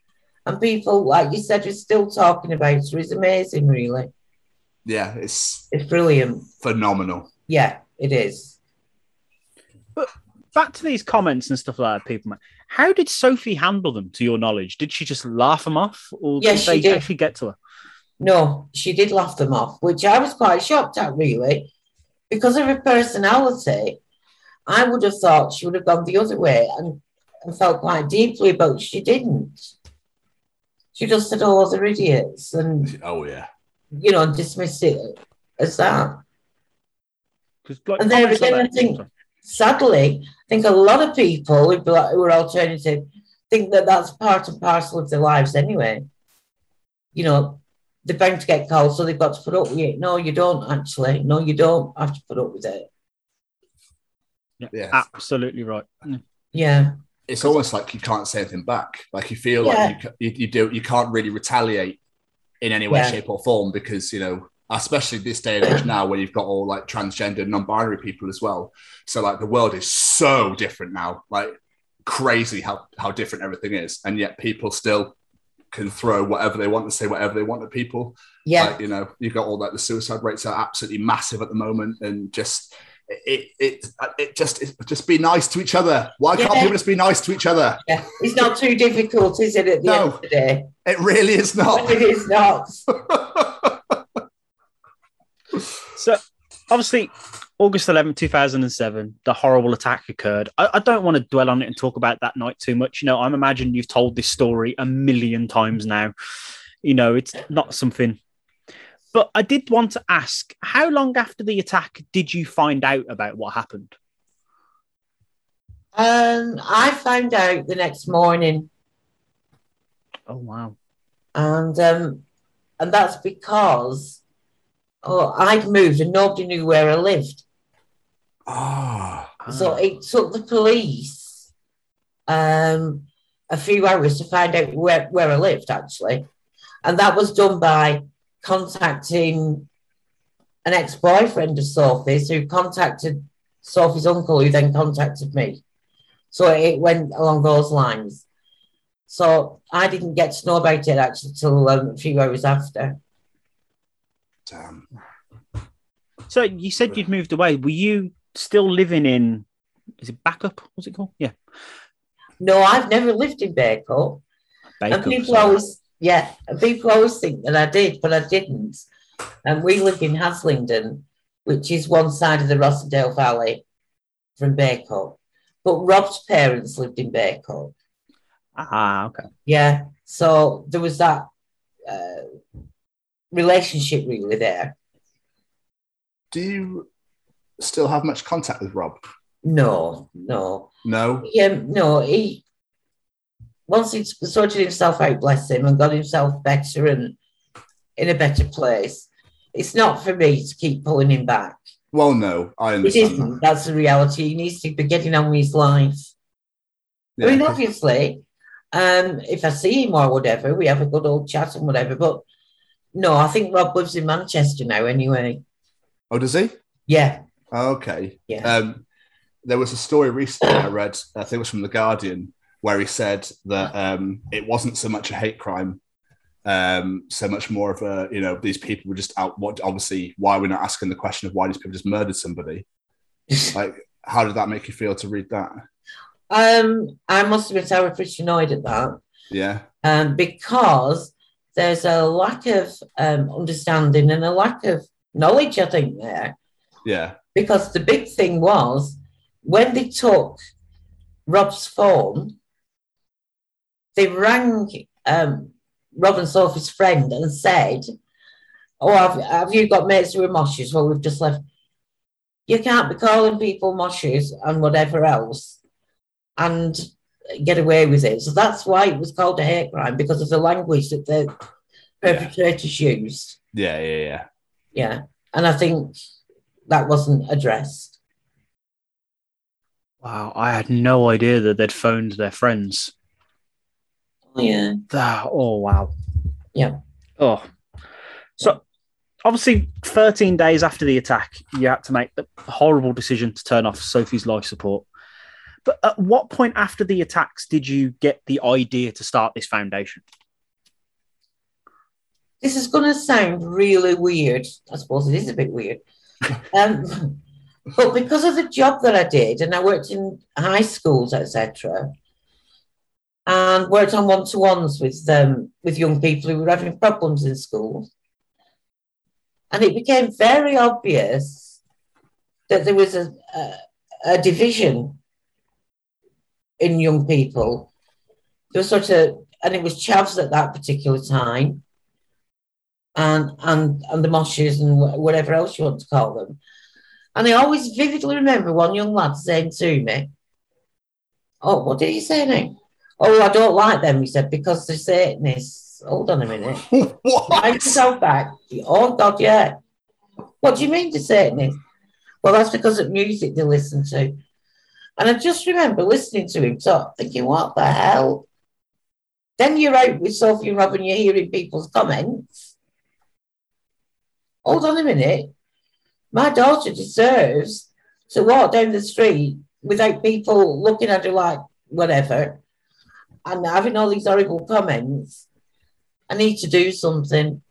and people, like you said, are still talking about her is amazing, really. Yeah, it's It's brilliant. phenomenal. Yeah, it is. But back to these comments and stuff like that, people. Make. How did Sophie handle them, to your knowledge? Did she just laugh them off, or Yes, did they she did. actually get to her? No, she did laugh them off, which I was quite shocked at, really, because of her personality. I would have thought she would have gone the other way and, and felt quite deeply, but she didn't. She just said, "Oh, they're idiots," and Oh yeah. you know, dismissed it as that. 'Cause, like, And there comments like again, I that- think- Sadly, I think a lot of people who, be who are alternative think that that's part and parcel of their lives anyway. You know, they're bound to get cold, so they've got to put up with it. No, you don't actually. No, you don't have to put up with it. Yeah, Yeah. absolutely right. Yeah, It's almost like you can't say anything back. Like you feel Yeah. like you, you, you do you can't really retaliate in any way, Yeah. shape, or form because you know, especially this day and age now, where you've got all like transgender, non-binary people as well. So like the world is so different now, like crazy how how different everything is, and yet people still can throw whatever they want and say whatever they want to people. yeah, Like, you know, you've got all that the suicide rates are absolutely massive at the moment, and just it it it just it, just be nice to each other. Why can't Yeah. people just be nice to each other? yeah. It's not too difficult, is it? At the No. end of the day, It really is not. it is not. *laughs* So, obviously, August 11th, 2007, the horrible attack occurred. I, I don't want to dwell on it and talk about that night too much. You know, I'm imagining you've told this story a million times now. You know, it's not something. But I did want to ask how long after the attack did you find out about what happened? Um, I found out the next morning. Oh, wow. and um, and that's because oh, I'd moved and nobody knew where I lived. Ah, So it took the police um, a few hours to find out where, where I lived, actually. And that was done by contacting an ex boyfriend of Sophie's who contacted Sophie's uncle, who then contacted me. So it went along those lines. So I didn't get to know about it actually till um, a few hours after. Damn. So you said you'd moved away. Were you still living in? Is it Bacup? What's it called? Yeah, No, I've never lived in Bacup. and Bacup. people sorry. always, yeah, and people always think that I did, but I didn't. And we live in Haslingden, which is one side of the Rossendale Valley from Bacup. But Rob's parents lived in Bacup. Ah, okay. Yeah, so there was that uh, relationship really there. Do you still have much contact with Rob? No, no, No. yeah, no. He once he'd sorted himself out, bless him, and got himself better and in a better place. It's not for me to keep pulling him back. Well, no. I It understand. isn't. That's the reality. He needs to be getting on with his life. that. I mean, obviously, um, if I see him or whatever, we have a good old chat and whatever. But no, I think Rob lives in Manchester now anyway. Oh, does he? Yeah, Okay. yeah. Um, there was a story recently I read, I think it was from The Guardian, where he said that um, it wasn't so much a hate crime, um, so much more of a, you know, these people were just out. What obviously, why we're not asking the question of why these people just murdered somebody? *laughs* Like, how did that make you feel to read that? um, I must have been pretty annoyed at that. Yeah. um, because there's a lack of um, understanding and a lack of knowledge, I think, there. Yeah. Because the big thing was when they took Rob's phone, they rang um, Rob and Sophie's friend and said, Oh, have, have you got mates who are moshers? Well, we've just left. You can't be calling people moshers and whatever else and get away with it. So that's why it was called a hate crime because of the language that the perpetrators used. Yeah. Yeah. Yeah. Yeah. And I think that wasn't addressed. Wow, I had no idea that they'd phoned their friends. Yeah. Ah, oh wow. Yeah. Oh. So obviously 13 days after the attack, you had to make the horrible decision to turn off Sophie's life support. But at what point after the attacks did you get the idea to start this foundation? This is going to sound really weird. I suppose it is a bit weird. *laughs* Um, but because of the job that I did, and I worked in high schools, etc., and worked on one to ones with um, with young people who were having problems in school, and it became very obvious that there was a, a, a division in young people. There was sort of, and it was chavs at that particular time and and and the moshers and whatever else you want to call them. And I always vividly remember one young lad saying to me, "Oh, what did he say now? Oh, I don't like them." He said because they're Satanists. Hold on a minute. *laughs* what? Mind yourself back. Oh God, yeah. What do you mean they're Satanists? Well, that's because of music they listen to. And I just remember listening to him, so thinking, what the hell? Then you're out with Sophie and Rob and you're hearing people's comments hold on a minute. My daughter deserves to walk down the street without people looking at her like whatever and having all these horrible comments. I need to do something.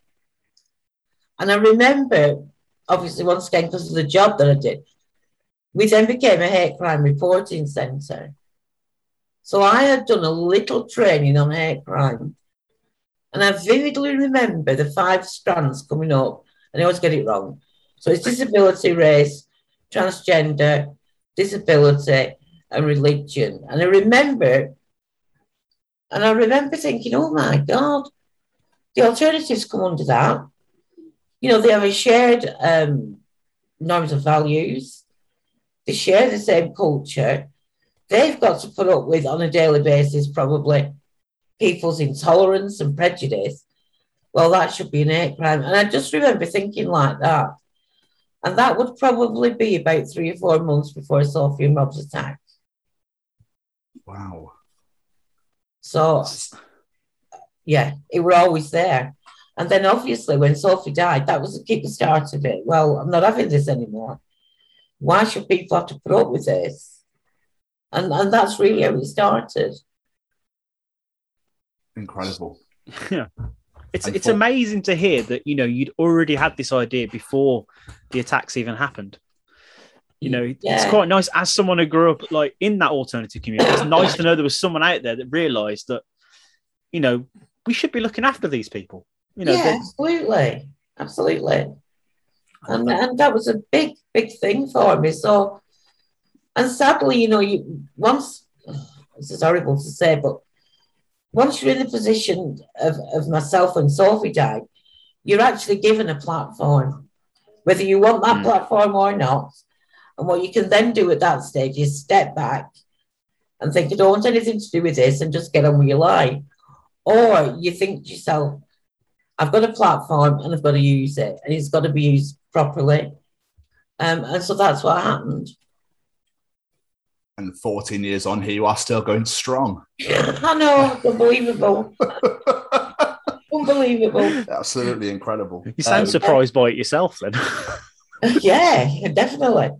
And I remember, obviously, once again, because of the job that I did, we then became a hate crime reporting centre. So I had done a little training on hate crime. And I vividly remember the five strands coming up and I always get it wrong. So it's disability, race, transgender, disability, and religion. And I remember, and I remember thinking, oh my God, the alternatives come under that. You know, they have a shared um, norms and values, they share the same culture. They've got to put up with on a daily basis, probably, people's intolerance and prejudice well, that should be an hate crime. And I just remember thinking like that. And that would probably be about three or four months before Sophie and Rob's attack. Wow. So, yeah, it were always there. And then obviously when Sophie died, that was the kick start of it. Well, I'm not having this anymore. Why should people have to put up with this? And, and that's really how it started. Incredible. Yeah. It's And it's for- amazing to hear that you know you'd already had this idea before the attacks even happened. You know, it's quite nice as someone who grew up like in that alternative community. It's *coughs* nice to know there was someone out there that realised that you know we should be looking after these people. You know, yeah, absolutely, absolutely. And and that was a big, big thing for me. So, and sadly, you know, you once this is horrible to say, but once you're in the position of, of myself and Sophie died, you're actually given a platform, whether you want that Mm. platform or not. And what you can then do at that stage is step back and think, I don't want anything to do with this and just get on with your life. Or you think to yourself, I've got a platform and I've got to use it, and it's got to be used properly. Um, and so that's what happened. And 14 years on, here you are still going strong. *laughs* I know, unbelievable, *laughs* unbelievable. Absolutely incredible. you sound Um, surprised by it yourself, then. *laughs* yeah, definitely.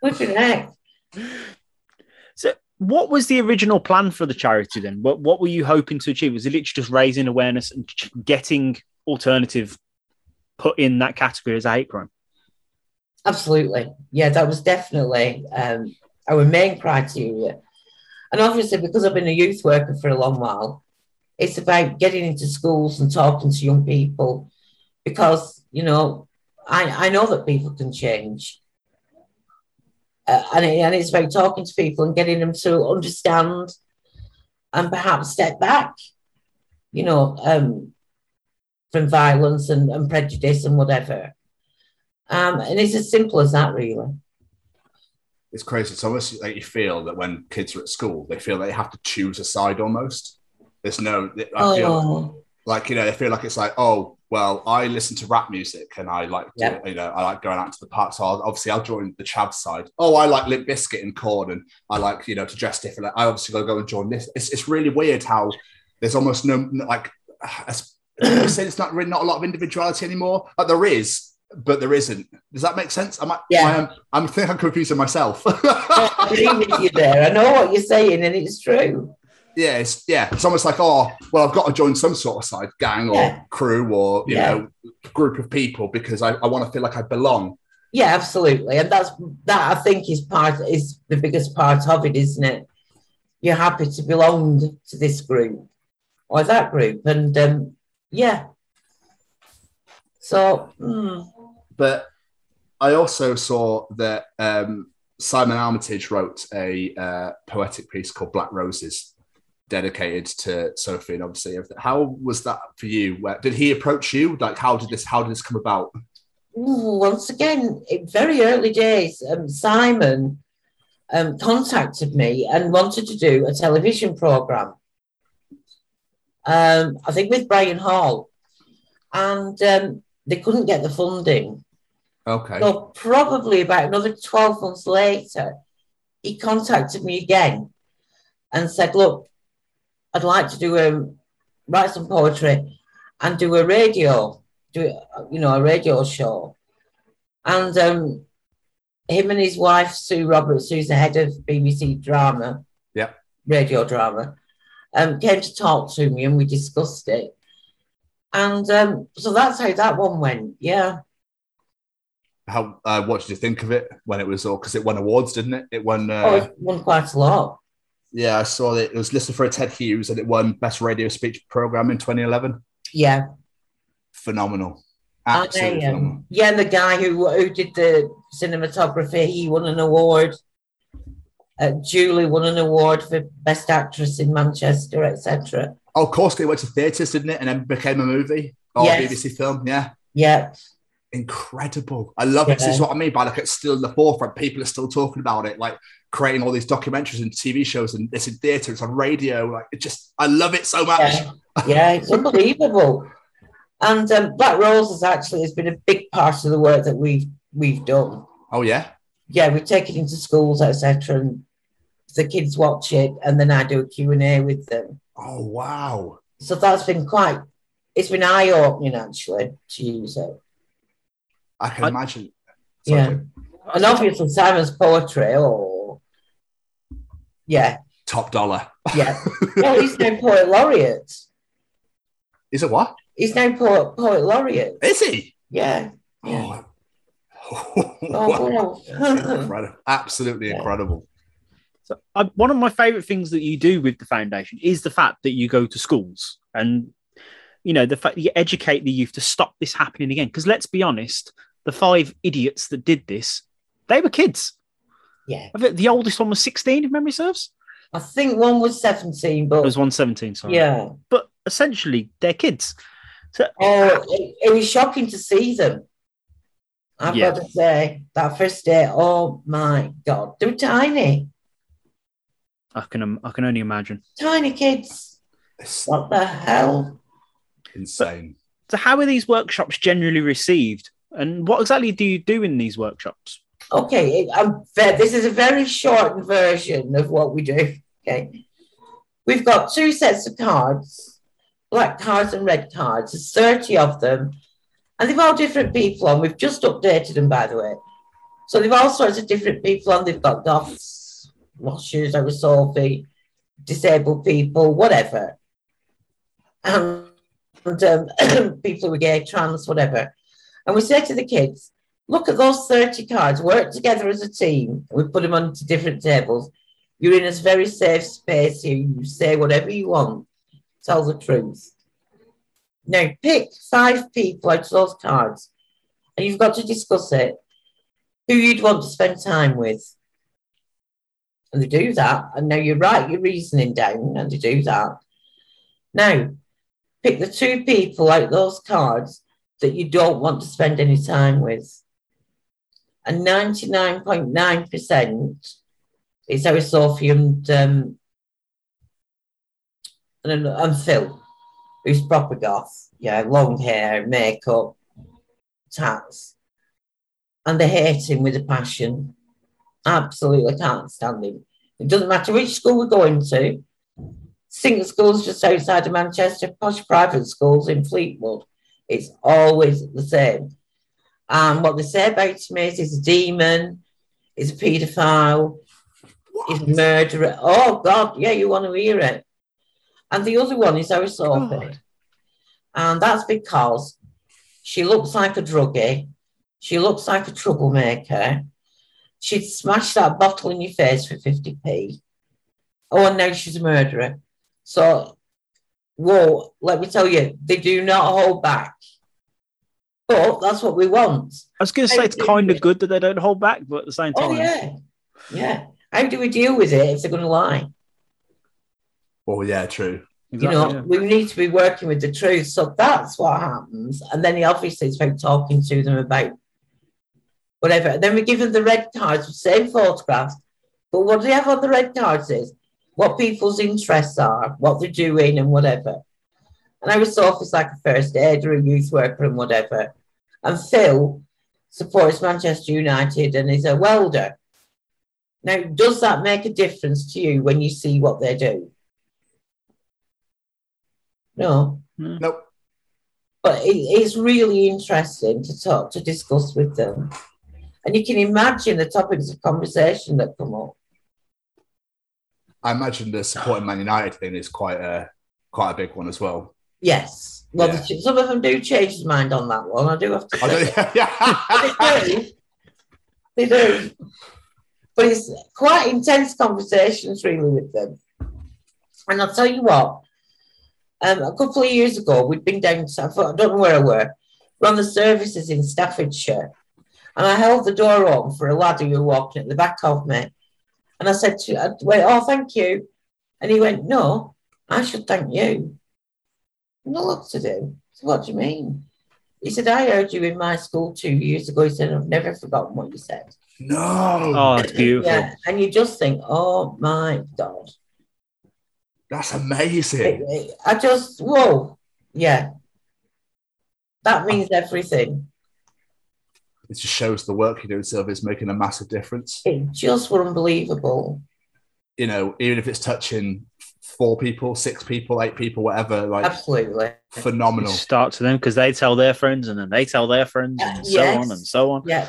Flipping heck. What was the original plan for the charity then? What What were you hoping to achieve? Was it literally just raising awareness and getting alternative put in that category as a hate crime? Absolutely. Yeah, that was definitely um, our main criteria. And obviously, because I've been a youth worker for a long while, it's about getting into schools and talking to young people because, you know, I, I know that people can change. Uh, and, it, and it's about talking to people and getting them to understand and perhaps step back, you know, um, from violence and, and prejudice and whatever. Um, and it's as simple as that, really. It's crazy. It's almost like you feel that when kids are at school, they feel they have to choose a side almost. There's no, I feel Oh, like, you know, they feel like it's like, oh, well, I listen to rap music and I like, to, you know, I like going out to the park. So I'll, obviously I'll join the Chav side. Oh, I like Limp Bizkit and Korn and I like, you know, to dress different. I obviously got to go and join this. It's, it's really weird how there's almost no, like, I *clears throat* said, it's not really not a lot of individuality anymore. Like there is, but there isn't. Does that make sense? Am I, Yeah. I am, I'm I think I'm confusing myself. *laughs* I agree with you there. I know what you're saying, and it's true. Yeah, it's yeah, it's almost like oh, well, I've got to join some sort of side, gang or Yeah. crew or you Yeah. know group of people because I, I want to feel like I belong. Yeah, absolutely, and that's that. I think is part is the biggest part of it, isn't it? You're happy to belong to this group or that group, and um, yeah. So, mm, But I also saw that um, Simon Armitage wrote a uh, poetic piece called Black Roses, dedicated to Sophie and obviously everything. How was that for you? Where, did he approach you? Like, how did this? How did this come about? ooh, once again, in very early days, um, Simon um, contacted me and wanted to do a television program. Um, I think with Brian Hill, and um, they couldn't get the funding. Okay. So probably about another 12 months later, he contacted me again and said, look, I'd like to do a write some poetry and do a radio, do you know, a radio show. And um, him and his wife, Sue Roberts, who's the head of BBC drama, Yeah. radio drama, um, came to talk to me and we discussed it. And um, so that's how that one went. Yeah. How? Uh, what did you think of it when it was all? Because it won awards, didn't it? It won. Uh, oh, it won quite a lot. Yeah, I saw that it was listed for a Ted Hughes and it won Best Radio Speech Program in 2011. Yeah. Phenomenal. I, Absolutely um, yeah, and the guy who who did the cinematography, he won an award. Uh, Julie won an award for best actress in Manchester, etc. Oh, of course, they went to theatres, didn't it? And then became a movie or Yes. BBC film. Yeah. Yeah, Incredible. I love it. This is what I mean by like it's still in the forefront. People are still talking about it, like creating all these documentaries and TV shows, and it's in theatre, it's on radio. Like it just, I love it so much. yeah, yeah, it's *laughs* unbelievable. And um, Black Roses actually has been a big part of the work that we've we've done. Oh, yeah. Yeah, we take it into schools, etc. And the kids watch it, and then I do a Q and A with them. Oh, wow. So that's been quite. It's been eye opening actually to use it. I can I- imagine. Yeah. And obviously Simon's poetry, oh yeah, Top dollar. Yeah. *laughs* well, he's now poet laureate. Is it what? He's now poet, poet laureate. Is he? Yeah. yeah. *laughs* Oh, Oh, *laughs* incredible. Absolutely Yeah. incredible. So, uh, one of my favorite things that you do with the foundation is the fact that you go to schools and you know the fact that you educate the youth to stop this happening again. Because let's be honest, the five idiots that did this, they were kids. Yeah. The oldest one was sixteen, if memory serves. I think one was 17, but. It but was one seventeen. Sorry. yeah. but essentially they're kids. So Oh, it, it was shocking to see them. I've Yeah. got to say, that first day, oh my God, they were tiny, I can I can only imagine. tiny kids. It's What the hell? insane. So how are these workshops generally received, and what exactly do you do in these workshops? Okay, I'm this is a very shortened version of what we do. Okay, we've got two sets of cards, black cards and red cards. There's 30 of them, and they've all different people on. We've just updated them, by the way. So they've all sorts of different people on. They've got goths, moshers, Sophie, disabled people, whatever. And, and um, *clears throat* people who are gay, trans, whatever. And we say to the kids, look at those 30 cards, work together as a team. We put them onto different tables. You're in a very safe space here. You say whatever you want, tell the truth. Now, pick five people out of those cards, and you've got to discuss it. Who you'd want to spend time with. And they do that. And now you write your reasoning down, and they do that. Now, pick the two people out of those cards that you don't want to spend any time with. And 99.9% is Harry Sophie and, um, and, and Phil, who's proper goth. Yeah, long hair, makeup, tats. And they hate him with a passion. Absolutely can't stand him. It doesn't matter which school we're going to. Singer schools just outside of Manchester, posh private schools in Fleetwood. It's always the same. And what they say about him is he's a demon, he's a paedophile, he's a murderer. Oh, God, yeah, you want to hear it. And the other one is. God. And that's because she looks like a druggie, she looks like a troublemaker. She'd smash that bottle in your face for 50p. Oh, and now she's a murderer. So, whoa, let me tell you, they do not hold back. But that's what we want. I was going to say it's kind of good that they don't hold back, but at the same oh, time, Oh, yeah. Yeah. How do we deal with it if they're going to lie? Well, yeah, true. You know, we need to be working with the truth. So that's what happens. And then he obviously is about talking to them about whatever. And then we give them the red cards, the same photographs. But what they have on the red cards is what people's interests are, what they're doing, and whatever. And I was office like a first aider, a youth worker, and whatever. And Phil supports Manchester United and is a welder. Now, does that make a difference to you when you see what they do? No. Nope. But it, it's really interesting to talk, to discuss with them. And you can imagine the topics of conversation that come up. I imagine the supporting Man United thing is quite a quite a big one as well. Yes. Well, Yeah. the- some of them do change their mind on that one. I do have to say. *laughs* yeah. they do. They do. But it's quite intense conversations, really, with them. And I'll tell you what, um, a couple of years ago, we'd been down to, I don't know where I were, we're on the services in Staffordshire. And I held the door open for a lad who was walking at the back of me. And I said to I went, Oh, thank you. And he went, No, I should thank you. And I looked at him. What do you mean? He said, I heard you in my school two years ago. He said, I've never forgotten what you said. no. Oh, that's beautiful. Yeah. And you just think, oh my God. That's amazing. I just, whoa. Yeah. That means everything. It just shows the work you do in service making a massive difference. It just were unbelievable. You know, even if it's touching four people, six people, eight people, whatever, like Absolutely. phenomenal. Start to them because they tell their friends and then they tell their friends and so on and so on. Yeah.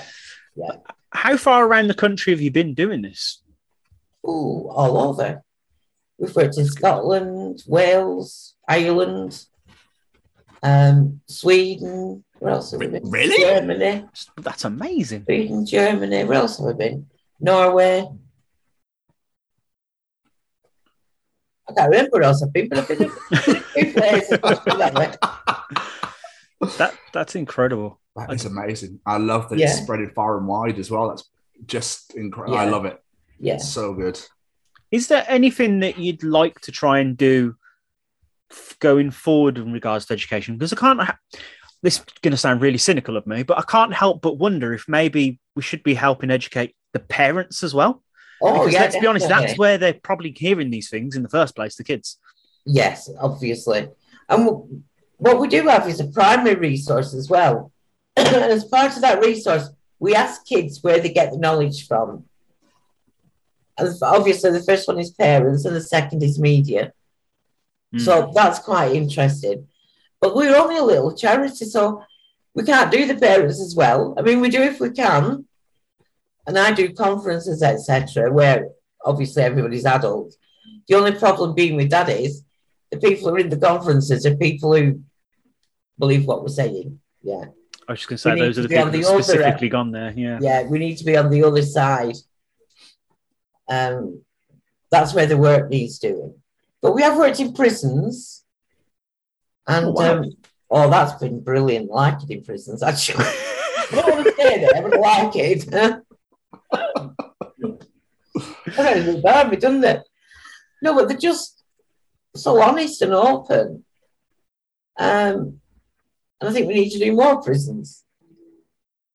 yeah. How far around the country have you been doing this? Oh, all over. We've worked in Scotland, Wales, Ireland, um, Sweden. Where else have we been? Really? Germany. That's amazing. Sweden, Germany. Where else have we been? Norway. I can't remember where else I've been, but I've been a few places. let's put it that way. That that's incredible. That is amazing. I love that it's Yeah. spreading far and wide as well. That's just incredible. I love it. Yeah. It's so good. Is there anything that you'd like to try and do f- going forward in regards to education? Because I can't. Ha- this is going to sound really cynical of me, but I can't help but wonder if maybe we should be helping educate the parents as well. Oh, because yeah. let's be honest, that's where they're probably hearing these things in the first place. The kids. Yes, obviously. And what we do have is a primary resource as well. and *clears throat* as part of that resource, we ask kids where they get the knowledge from. And obviously, the first one is parents, and the second is media. Hmm. So that's quite interesting. But we're only a little charity, so we can't do the parents as well. I mean, we do if we can. And I do conferences, etc., where obviously everybody's adult. The only problem being with that is the people who are in the conferences are people who believe what we're saying. Yeah. I was just going to say We those are the people the specifically end. gone there. Yeah. Yeah, we need to be on the other side. Um, that's where the work needs doing. But we have worked in prisons, and Oh, wow. um, oh, that's been brilliant. Like it in prisons, actually. *laughs* I don't want to stay there, but like it. *laughs* I don't think bad, we done that. No, but they're just so honest and open. Um, and I think we need to do more prisons.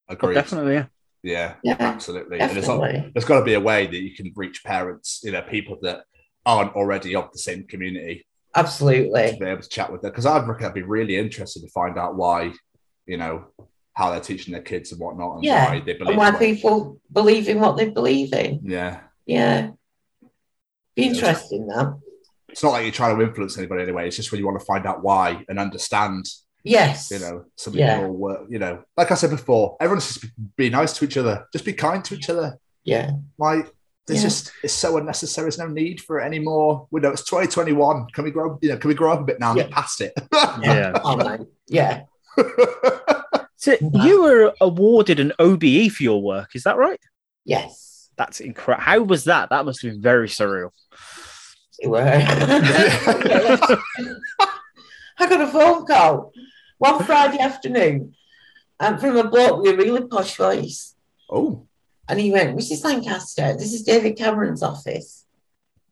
Agreed. Definitely. Yeah. Yeah, Yeah, absolutely. And it's not, definitely. there's got to be a way that you can reach parents, you know, people that aren't already of the same community Absolutely. to be able to chat with them. Because I'd I'd be really interested to find out why, you know, how they're teaching their kids and whatnot, and Yeah, why they believe. And why people believe in what they believe in. yeah, Yeah. Be interesting that. it's not like you're trying to influence anybody anyway. It's just when you want to find out why and understand, Yes. you know, some Yeah. people work. You know, like I said before, everyone's just be, be nice to each other. Just be kind to each other. Yeah. Like there's Yeah. just it's so unnecessary. There's no need for it anymore. We know it's 2021. Can we grow? You know, can we grow up a bit now and get past it? *laughs* Yeah. Oh, man. Yeah. *laughs* So you were awarded an OBE for your work. Is that right? Yes. That's incredible. How was that? That must have been very surreal. It were. *laughs* I got a phone call one Friday afternoon um, from a bloke with a really posh voice. Oh. And he went, Mrs. Lancaster, this is David Cameron's office.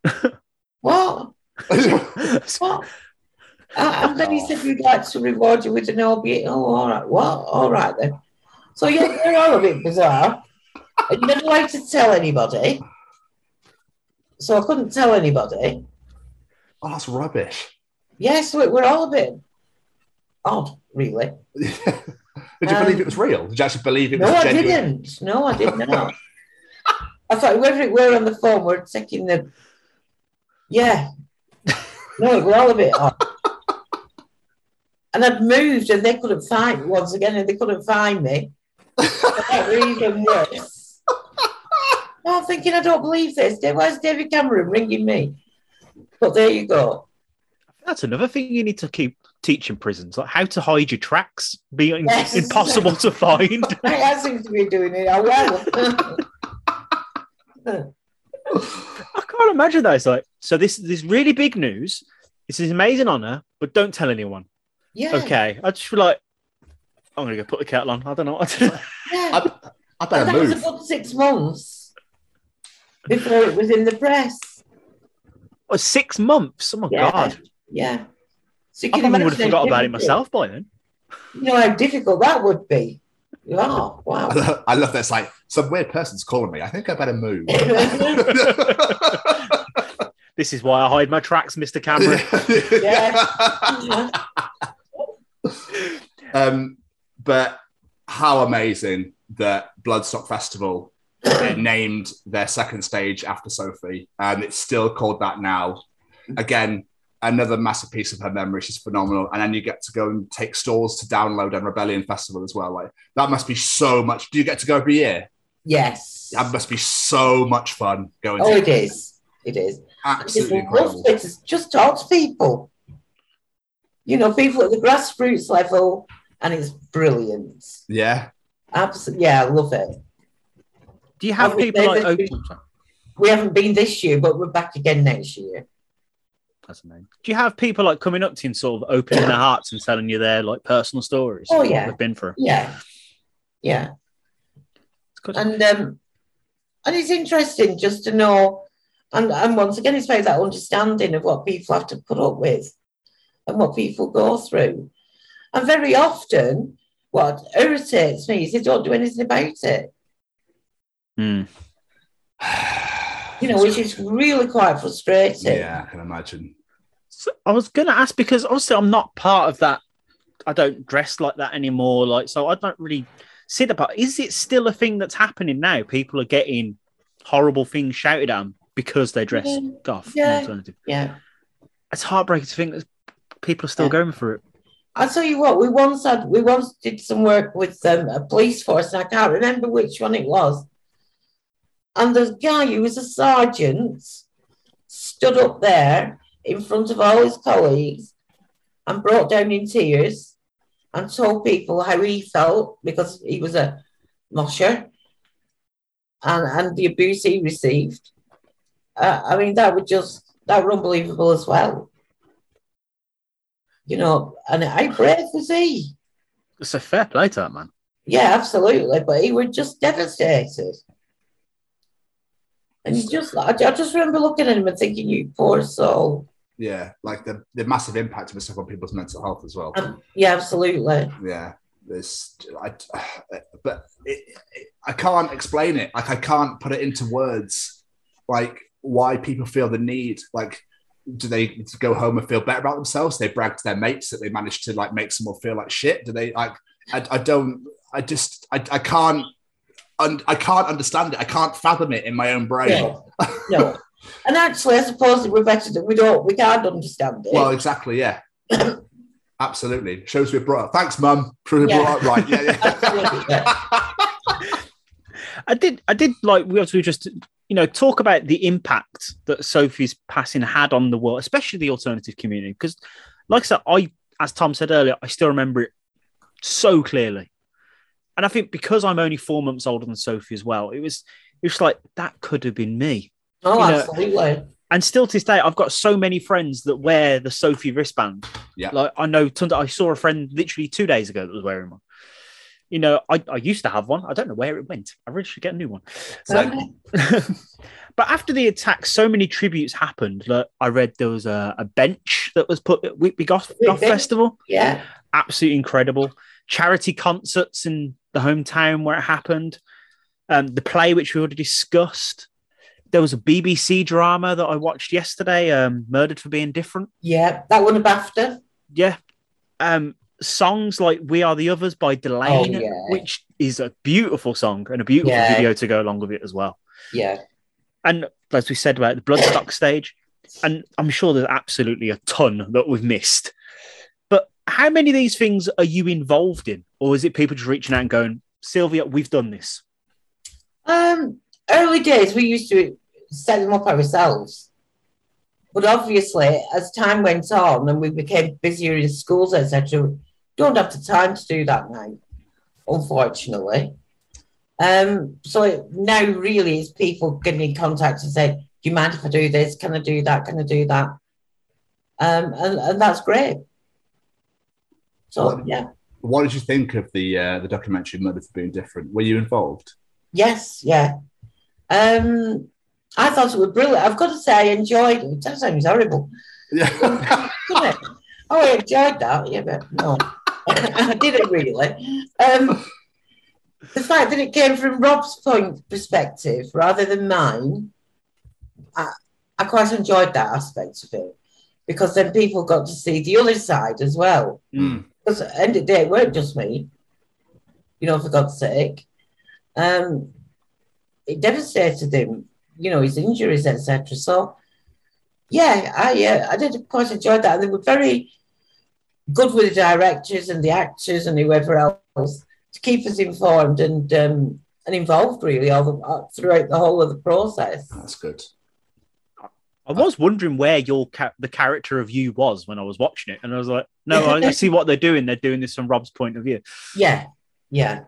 *laughs* what? *laughs* what? Uh, and then he said, we'd like to reward you with an OBE. Oh, all right. What? All right then. So, yeah, they're all a bit bizarre. You're not allowed to tell anybody. So I couldn't tell anybody. Oh, that's rubbish. Yeah, so we're all a bit odd, really. *laughs* Did you believe it was real? Did you actually believe it was Um, No, I genuine? didn't. No, I did *laughs* not. I thought whoever it were on the phone were taking the. Yeah. No, we're all a bit odd. And I'd moved and they couldn't find once again and they couldn't find me. *laughs* that even worse. Well, I'm thinking, I don't believe this. Where's David Cameron ringing me? But there you go. That's another thing you need to keep teaching prisons, like how to hide your tracks, being Yes. impossible to find. *laughs* I seem to be doing it. I will. *laughs* I can't imagine that. It's like so. This this really big news. It's an amazing honor, but don't tell anyone. Yeah. Okay. I just feel like I'm gonna go put the kettle on. I don't know. what to do. Yeah. I better that was a move. six months before it was in the press. Oh, six months. Oh my Yeah. god. Yeah. So you I can probably would have imagine forgot about it myself by then. You know how difficult that would be. Oh, wow. I love, I love that. It's like some weird person's calling me. I think I better move. *laughs* *laughs* This is why I hide my tracks, Mr. Cameron. *laughs* yeah. um, but how amazing that Bloodstock Festival named their second stage after Sophie, and it's still called that now. Again, another massive piece of her memory. She's phenomenal, and then you get to go and take stalls to Download and Rebellion Festival as well. Like that must be so much. Do you get to go every year? Yes. That must be so much fun going. Oh, to it is. It is. Absolutely It's incredible. to just talk to people. You know, people at the grassroots level, and it's brilliant. Yeah. Absolutely, yeah, I love it. Do you have people like open? We haven't been this year, but we're back again next year. That's amazing. Do you have people like coming up to you and sort of opening their hearts and telling you their like personal stories? Oh, yeah. they've been through. Yeah, yeah. It's and um, and it's interesting just to know, and and once again, it's about that understanding of what people have to put up with, and what people go through, and very often, what irritates me is they don't do anything about it. Hmm. You know, which is really quite frustrating. Yeah, I can imagine. So I was going to ask because obviously I'm not part of that. I don't dress like that anymore. Like, so I don't really see that. But is it still a thing that's happening now? People are getting horrible things shouted at them because they dress Yeah. goth. Yeah. Yeah. It's heartbreaking to think that people are still Yeah. going through it. I'll tell you what, we once had we once did some work with um, a police force, and I can't remember which one it was. And the guy who was a sergeant stood up there in front of all his colleagues and broke down in tears and told people how he felt because he was a mosher and, and the abuse he received. Uh, I mean, that would just that were unbelievable as well. You know, and how brave was he? It's a fair play to that man. Yeah, absolutely. But he was just devastated. And he just, I, I just remember looking at him and thinking, you poor soul. Yeah, like the, the massive impact of stuff on people's mental health as well. Um, yeah, absolutely. yeah, this, I, *sighs* but it, it, I can't explain it. Like I can't put it into words. Like why people feel the need. Like, do they go home and feel better about themselves? They brag to their mates that they managed to like make someone feel like shit. Do they like? I, I don't. I just. I, I can't. Und, I can't understand it. I can't fathom it in my own brain. No, no. *laughs* And actually, I suppose we're better that we don't, we can't understand it. Well, exactly. Yeah. *laughs* Absolutely. Shows we're brought up. Thanks, Mum. Shows we're Yeah. brought up right. Yeah, Absolutely, yeah. yeah. *laughs* I did. I did like we also just you know talk about the impact that Sophie's passing had on the world, especially the alternative community. Because, like I said, I as Tom said earlier, I still remember it so clearly. And I think because I'm only four months older than Sophie as well, it was it was like that could have been me. Oh, You know, absolutely. And still to this day, I've got so many friends that wear the Sophie wristband. Yeah. Like I know tons. I saw a friend literally two days ago that was wearing one. You know, I, I used to have one. I don't know where it went. I really should get a new one. *laughs* So, *laughs* but after the attack, so many tributes happened. That I read there was a, a bench that was put at Whitby Goth, Goth. Festival. Yeah. Absolutely incredible. Charity concerts in the hometown where it happened. Um, the play, which we already discussed. There was a BBC drama that I watched yesterday, um, Murdered for Being Different. Yeah, that one a BAFTA. Yeah. Um, songs like We Are the Others by Delain, Oh, yeah. which is a beautiful song and a beautiful Yeah. video to go along with it as well. Yeah. And as we said about the Bloodstock stage, and I'm sure there's absolutely a ton that we've missed. But how many of these things are you involved in? Or is it people just reaching out and going, Sylvia, we've done this? Um, early days, we used to set them up ourselves. But obviously, as time went on and we became busier in schools, etc., don't have the time to do that now, unfortunately. Um, so now really is people getting in contact and say, Do you mind if I do this? Can I do that? Can I do that? Um, and, and that's great. So, yeah. What did you think of the uh, the documentary Murder for Being Different? Were you involved? Yes, yeah. Um, I thought it was brilliant. I've got to say, I enjoyed it. That sounds horrible. Yeah. *laughs* It? Oh, I enjoyed that. Yeah, but no, *laughs* I didn't really. Um, the fact that it came from Rob's point perspective rather than mine, I, I quite enjoyed that aspect of it because then people got to see the other side as well. Mm. Because at the end of the day, it weren't just me, you know, for God's sake. Um, it devastated him, you know, his injuries, etc. So, yeah, I uh, I did quite enjoy that. And they were very good with the directors and the actors and whoever else to keep us informed and um, and involved really all the, uh, throughout the whole of the process. That's good. I was wondering where your ca- the character of you was when I was watching it, and I was like, no, I, I see what they're doing. They're doing this from Rob's point of view. Yeah, yeah,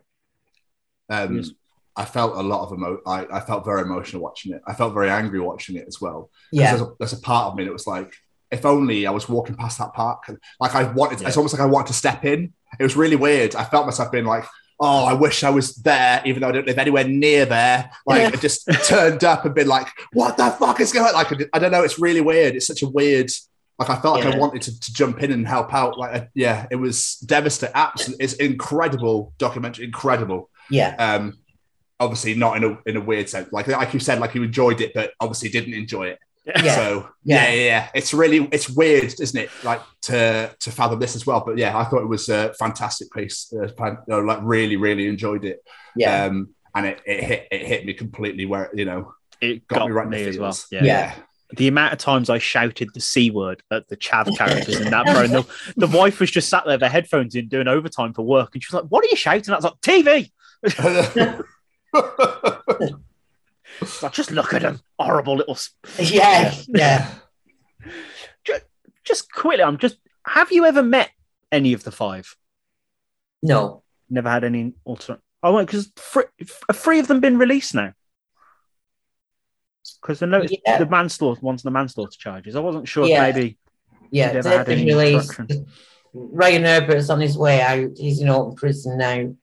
Um, Yes. I felt a lot of emo. I, I felt very emotional watching it. I felt very angry watching it as well. yeah, There's a, there's a part of me that was like, if only I was walking past that park, and like I wanted. Yeah. It's almost like I wanted to step in. It was really weird. I felt myself being like, oh, I wish I was there, even though I don't live anywhere near there. Like Yeah. I just turned up and been like, what the fuck is going? on? Like I don't know. It's really weird. It's such a weird. Like I felt like I wanted to, to jump in and help out. Like I- yeah, it was devastating. Absolutely, it's incredible documentary. Incredible yeah, um obviously not in a in a weird sense like like you said like you enjoyed it but obviously didn't enjoy it Yeah. so Yeah. yeah. yeah yeah it's really it's weird isn't it like to to fathom this as well but yeah i thought it was a fantastic piece uh, fan- you know, like really really enjoyed it yeah, um and it, it hit it hit me completely where you know It got, got, me right in me the as well. feels. Yeah. Yeah. The amount of times I shouted the c word at the Chav characters in that, *laughs* bro. And the, the wife was just sat there, with her headphones in, doing overtime for work, and she was like, "What are you shouting?" I was like, "TV." *laughs* *laughs* Just look at him, horrible little. yeah, yeah. Just quickly, I'm just. Have you ever met any of the five? No, Never had any alternate. Oh, wait, because three, three of them been released now? Because I noticed Yeah. the manslaughter one's the manslaughter charges. I wasn't sure Yeah. maybe yeah, they've had been any released. Ryan Herbert's on his way out. He's in open prison now,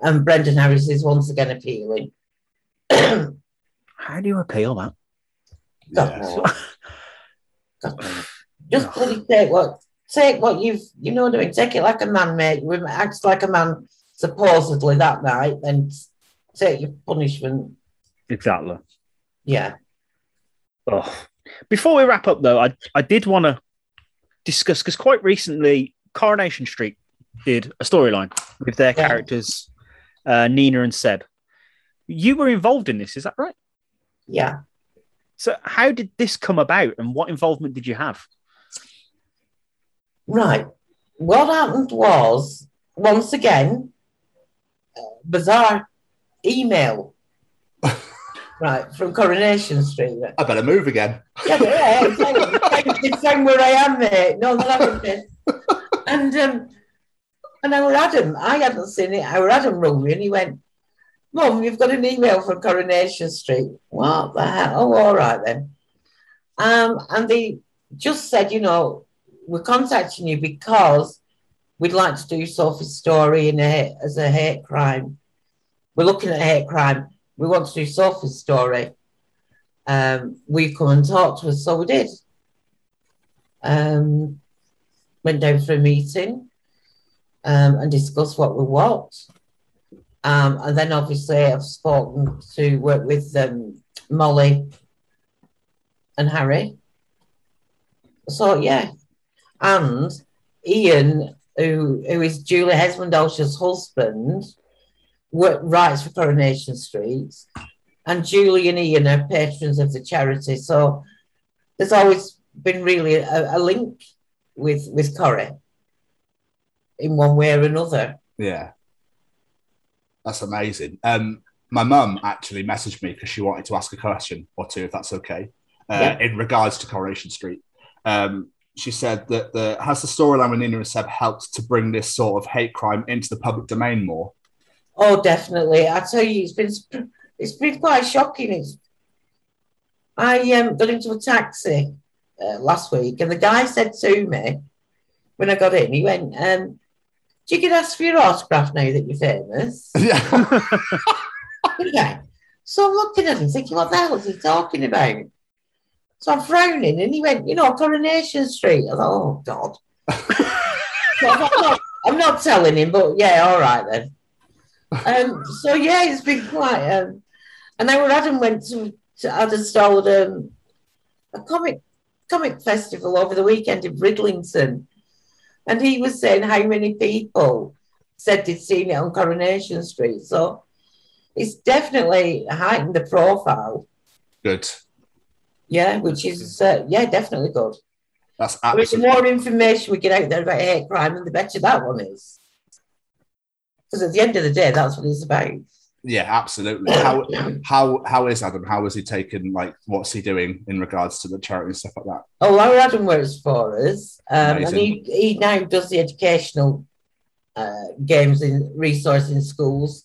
and Brendan Harris is once again appealing. God *clears throat* how do you appeal that? Yeah. knows. *laughs* God. Just bloody take what take what you've you know what I mean. Take it like a man, mate. You act like a man supposedly that night, and take your punishment. Exactly. Yeah, Oh. Before we wrap up, though, I, I did want to discuss because quite recently, Coronation Street did a storyline with their Yeah. characters, uh, Nina and Seb. You were involved in this, is that right? yeah. So, how did this come about, and what involvement did you have? Right. What happened was, once again, uh, bizarre email. *laughs* right, from Coronation Street. i better move again Yeah, but yeah, it's like, it's like, it's like where I am, mate. No, that happened. mate. And um, and our Adam, I hadn't seen it. Our Adam rung me and he went, Mum, you've got an email from Coronation Street. What the hell? Oh, all right then. Um, and they just said, you know, we're contacting you because we'd like to do Sophie's story in a, as a hate crime. We're looking at hate crime. We want to do Sophie's story. Um, we come and talk to us, so we did. Um, went down for a meeting um, and discussed what we want. Um, and then obviously I've spoken to work with um, Molly and Harry. So yeah, and Ian, who who is Julie Hesmondhalgh's husband, work, writes for Coronation Street, and Julie and Ian are patrons of the charity. So there's always been really a, a link with with Corrie in one way or another. Yeah. That's amazing. Um, my mum actually messaged me because she wanted to ask a question or two, if that's okay, uh, Yeah. in regards to Coronation Street. Um, she said that the has the storyline with Nina and Seb helped to bring this sort of hate crime into the public domain more. Oh, definitely. I tell you, it's been it's been quite shocking. It's I um, got into a taxi uh, last week, and the guy said to me when I got in, he went, um, "Do you get asked for your autograph now that you're famous?" *laughs* yeah. So I'm looking at him, thinking, "What the hell is he talking about?" So I'm frowning, and he went, "You know, Coronation Street." I thought, "Oh God." *laughs* So I'm, not, I'm not telling him, but yeah, all right then. Um, so yeah, it's been quite. Um, and our Adam went to, to had installed um, a comic comic festival over the weekend in Bridlington, and he was saying how many people said they'd seen it on Coronation Street. So it's definitely heightened the profile. Good. Yeah, which is uh, yeah, definitely good. That's mean, the more information we get out there about hate crime, and the better that one is. Because at the end of the day, that's what it's about. Yeah, absolutely. How *coughs* how how is Adam? How is he taken? Like, what's he doing in regards to the charity and stuff like that? Oh, our Adam works for us, um, and he, he now does the educational uh, games in resource in schools.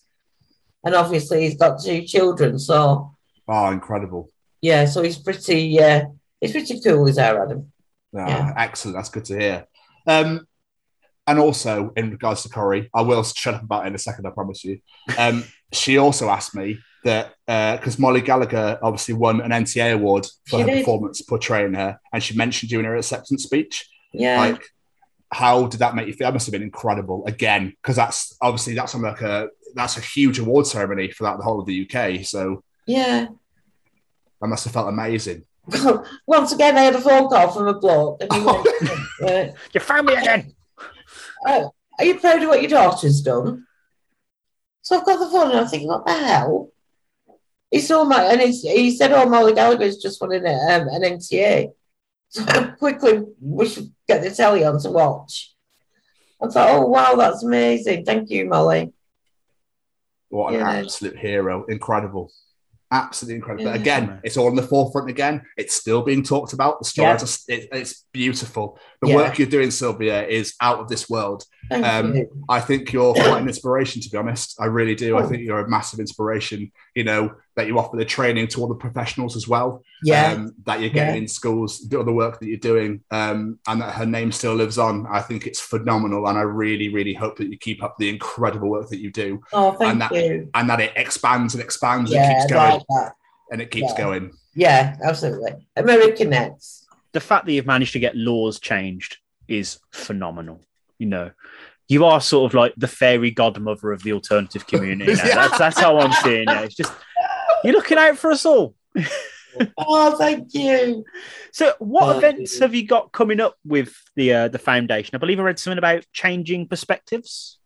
And obviously, he's got two children, so Oh, incredible! yeah, so he's pretty uh, he's pretty cool, is our Adam. Ah, Yeah. Excellent. That's good to hear. Um, and also in regards to Corrie, I will shut up about it in a second. I promise you. Um, *laughs* she also asked me that because Molly Gallagher obviously won an NTA award for She her did. performance portraying her, and she mentioned you in her acceptance speech. Yeah, Like, how did that make you feel? That must have been incredible. Again, because that's obviously that's on like a that's a huge award ceremony for that the whole of the UK. So yeah. that must have felt amazing. Once again, I had a phone call from a bloke, and he Oh. went, uh, You found me again. uh, "Are you proud of what your daughter's done?" So I've got the phone, and I'm thinking, "What the hell?" He saw my, and he's, he said, "Oh, Molly Gallagher's just won an, um, an NTA." *laughs* So I quickly, we should get the telly on to watch. I thought, "Oh wow, that's amazing! Thank you, Molly." What an Yeah. absolute hero. Incredible. Absolutely incredible. But again, it's all in the forefront again. It's still being talked about. The stories, are, it, it's beautiful. The Yeah. work you're doing, Sylvia, is out of this world. Um. I think you're quite an inspiration, to be honest. I really do. I Oh. think you're a massive inspiration, you know, that you offer the training to all the professionals as well. Yeah, Um, that you're getting Yeah. in schools, the work that you're doing, um, and that her name still lives on. I think it's phenomenal. And I really, really hope that you keep up the incredible work that you do oh, thank and that- you. and that it expands and expands Yeah, and keeps going like that. and it keeps Yeah. going. Yeah, absolutely. American Nets. The fact that you've managed to get laws changed is phenomenal. You know, you are sort of like the fairy godmother of the alternative community. *laughs* Yeah. That's that's how I'm seeing it. It's just you're looking out for us all. *laughs* Oh, thank you. So, what Uh, events have you got coming up with the uh, the foundation? I believe I read something about changing perspectives.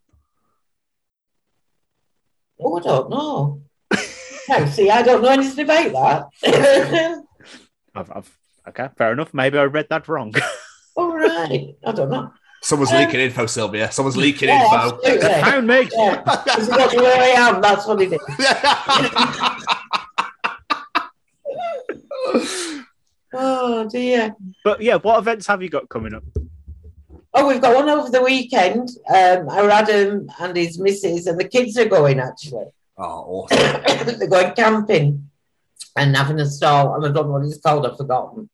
Oh, I don't know. *laughs* no, see, I don't know anything about that. I've, I've okay, fair enough. Maybe I read that wrong. *laughs* All right. I don't know. Someone's Um, leaking info, Sylvia. Someone's leaking Yeah, info. absolutely. Found me. Yeah. Because you got me where I am, that's what it is. *laughs* Oh, dear. But yeah, what events have you got coming up? Oh, we've got one over the weekend. Um, our Adam and his missus and the kids are going, actually. oh, awesome. *coughs* They're going camping and having a stall, and I don't know what it's called, I've forgotten.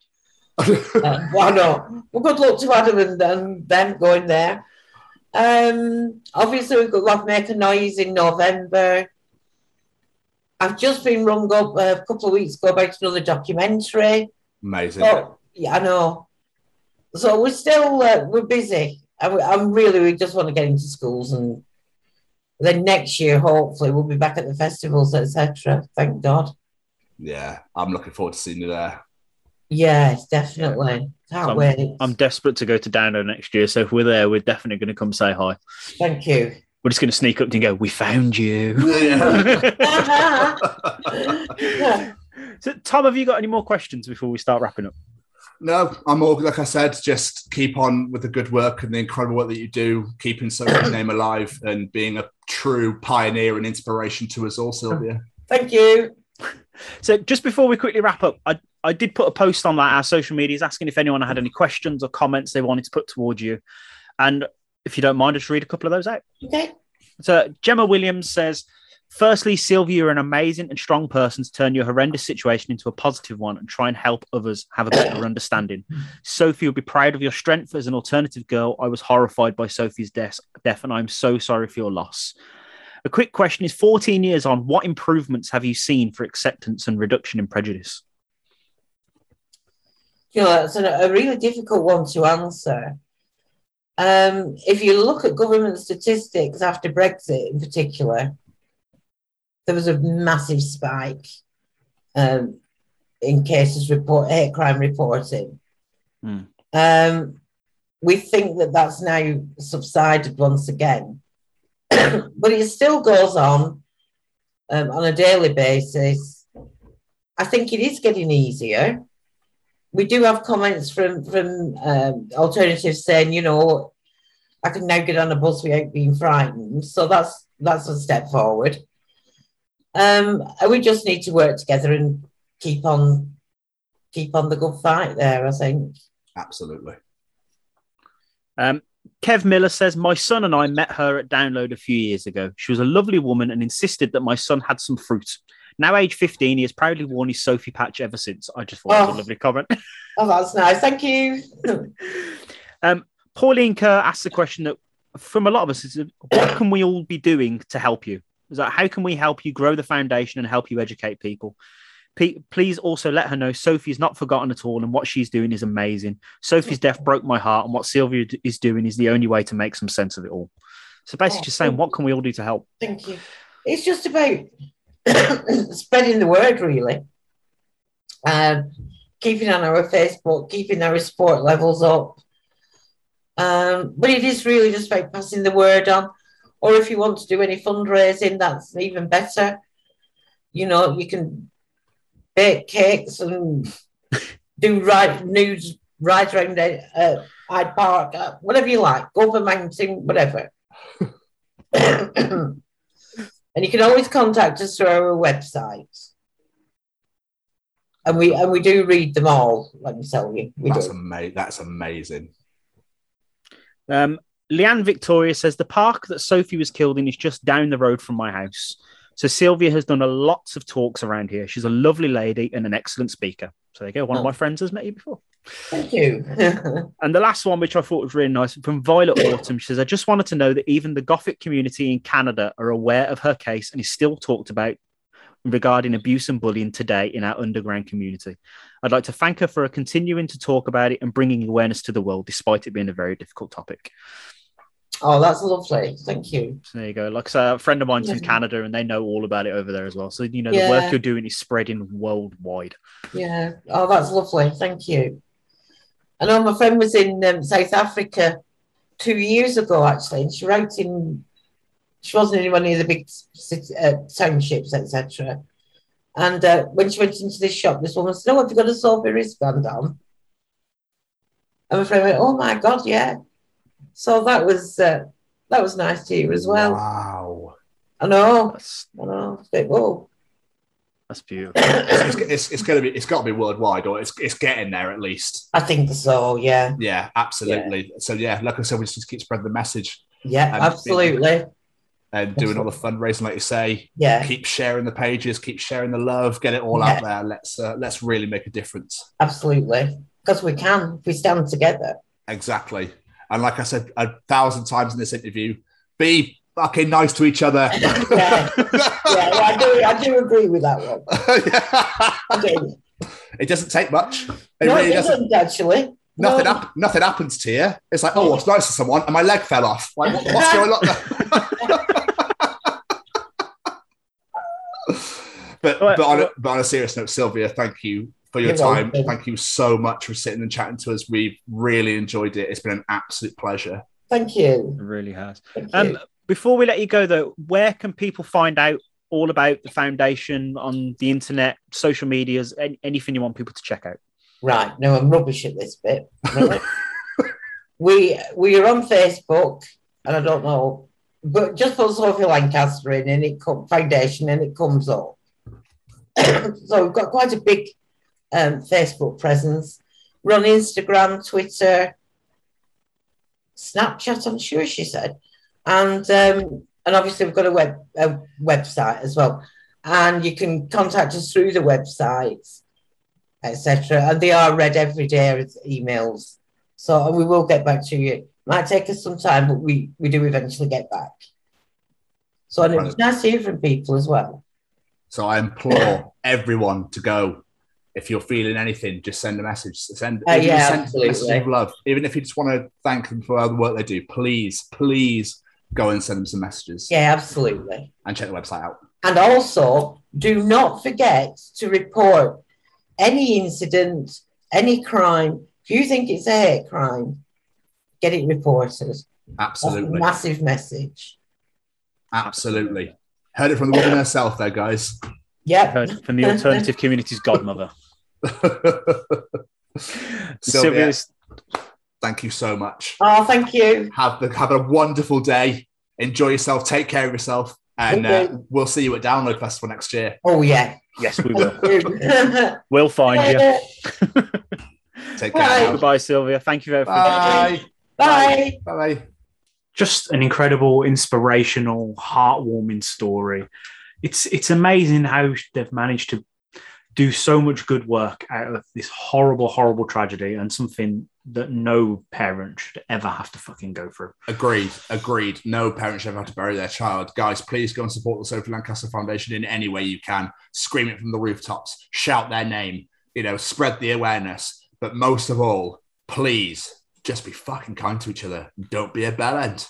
Uh, why not? Well, good luck to Adam and, and them going there. Um, obviously, we've got Love Make a Noise in November. I've just been rung up uh, a couple of weeks ago about another documentary. Amazing. Oh, yeah, I know. So we're still uh, we're busy. I, I'm really we just want to get into schools and then next year hopefully we'll be back at the festivals etc. Thank God. Yeah, I'm looking forward to seeing you there. Yes, definitely. Can't So wait. I'm desperate to go to Download next year, so if we're there, we're definitely going to come say hi. Thank you. We're just going to sneak up to you and go, "We found you." *laughs* so, Tom, have you got any more questions before we start wrapping up? No, I'm all like I said. Just keep on with the good work and the incredible work that you do, keeping Sylvia's name alive and being a true pioneer and inspiration to us all, Sylvia. Thank you. So, just before we quickly wrap up, I, I did put a post on like, our social medias asking if anyone had any questions or comments they wanted to put towards you. And if you don't mind, I'll just read a couple of those out. Okay. So, Gemma Williams says, Firstly, Sylvia, you're an amazing and strong person to turn your horrendous situation into a positive one and try and help others have a better understanding. Sophie will be proud of your strength as an alternative girl. I was horrified by Sophie's death, death and I'm so sorry for your loss. A quick question is 14 years on, what improvements have you seen for acceptance and reduction in prejudice? Know, that's a, really difficult one to answer. Um, if you look at government statistics after Brexit in particular, there was a massive spike um, in cases report hate crime reporting. Hmm. Um, we think that that's now subsided once again, *coughs* but it still goes on um, on a daily basis. I think it is getting easier. We do have comments from from um, alternatives saying, you know, I can now get on a bus without being frightened. So that's that's a step forward. Um, we just need to work together and keep on keep on the good fight there. I think. Absolutely. Um, Kev Miller says, My son and I met her at Download a few years ago. She was a lovely woman and insisted that my son had some fruit. Now, age 15, he has proudly worn his Sophie patch ever since. I just thought that was Oh. a lovely comment. *laughs* Oh, that's nice. Thank you. Um, Pauline Kerr asked the question that from a lot of us is what can we all be doing to help you? Is that how can we help you grow the foundation and help you educate people? Please also let her know Sophie's not forgotten at all and what she's doing is amazing. Sophie's death broke my heart, and what Sylvia d- is doing is the only way to make some sense of it all. So basically, just saying, what can we all do to help? Thank you. It's just about *coughs* spreading the word, really. Um, keeping on our Facebook, keeping our support levels up. Um, but it is really just about passing the word on. Or if you want to do any fundraising, that's even better. You know, you can bake cakes and do ride news rides around uh, Hyde Park, uh, whatever you like, go up a mountain, whatever. *coughs* and you can always contact us through our website. And we and we do read them all, let me tell you. We That's do. amazing. That's amazing. Um, Leanne Victoria says the park that Sophie was killed in is just down the road from my house. So Sylvia has done a lots of talks around here. She's a lovely lady and an excellent speaker. So there you go. One of Oh. my friends has met you before. Thank you. *laughs* And the last one, which I thought was really nice, from Violet Autumn, she says, I just wanted to know that even the Gothic community in Canada are aware of her case and is still talked about regarding abuse and bullying today in our underground community. I'd like to thank her for continuing to talk about it and bringing awareness to the world, despite it being a very difficult topic. Oh, that's lovely. Thank you. So there you go. Like say, a friend of mine's Yeah. Canada and they know all about it over there as well. So, you know, the Yeah. work you're doing is spreading worldwide. Yeah. Oh, that's lovely. Thank you. I know my friend was in um, South Africa two years ago, actually, and she wrote in. She wasn't in any of the big city, uh, townships, etc. And uh, when she went into this shop, this woman said, "Oh, have you got a Sophie wristband on?" And my friend went, "Oh my God, yeah." So that was uh, that was nice to hear as well. Wow. I know, That's, I know. It's a bit, whoa. that's beautiful. It's, it's, it's, gonna be. It's got to be worldwide, or it's it's getting there at least. I think so. Yeah, Yeah, absolutely. So yeah, like I said, we just keep spreading the message yeah, absolutely. and doing all the fundraising, like you say. Yeah, Keep sharing the pages, keep sharing the love, get it all Yeah. out there. Let's uh, let's really make a difference. absolutely. Because we can if we stand together. Exactly. And like I said a thousand times in this interview, be fucking nice to each other. *laughs* Yeah. Yeah, well, I do. I do agree with that one. *laughs* I do. it doesn't take much. It no, really it doesn't. doesn't actually. Nothing, No. hap- nothing happens to you. It's like, oh, it's nice to someone, and my leg fell off. Like, what- what's going on? *laughs* but but on, a, but on a serious note, Sylvia, thank you for your You're time. welcome. Thank you so much for sitting and chatting to us. We've really enjoyed it. It's been an absolute pleasure. Thank you. It really has. Thank Um, before we let you go, though, where can people find out all about the foundation on the internet, social medias, any, anything you want people to check out? Right. No, I'm rubbish at this bit. *laughs* We we are on Facebook, and I don't know, but just put Sophie Lancaster in, and it come foundation, and it comes up. *coughs* so we've got quite a big um, Facebook presence. We're on Instagram, Twitter, Snapchat. I'm sure she said, and um, and obviously we've got a web a website as well, and you can contact us through the website, etc. And they are read every day as emails. So we will get back to you. Might take us some time, but we we do eventually get back. So and it was nice to hear from people as well. So I implore everyone to go. If you're feeling anything, just send a message. Send, Uh, even yeah, send a message of love. Even if you just want to thank them for all the work they do, please, please go and send them some messages Yeah, absolutely. and check the website out. And also, do not forget to report any incident, any crime. If you think it's a hate crime, get it reported. That's a Absolutely. massive message. Absolutely. Heard it from the woman herself, there, guys. Yep. Heard from the alternative community's godmother. *laughs* *laughs* Sylvia, Sylvia's thank you so much. Oh, thank you. Have the, have a wonderful day. Enjoy yourself. Take care of yourself. And uh, we'll see you at Download Festival next year. Oh yeah. Yes, we will. *laughs* We'll find you. *laughs* Take Bye. care. now. Goodbye, Sylvia. Thank you very much. Bye. Bye. Bye. just an incredible, inspirational, heartwarming story. It's it's amazing how they've managed to do so much good work out of this horrible, horrible tragedy and something that no parent should ever have to fucking go through. Agreed. Agreed. No parent should ever have to bury their child. Guys, please go and support the Sophie Lancaster Foundation in any way you can. Scream it from the rooftops. Shout their name. You know, spread the awareness. But most of all, please just be fucking kind to each other. Don't be a bellend.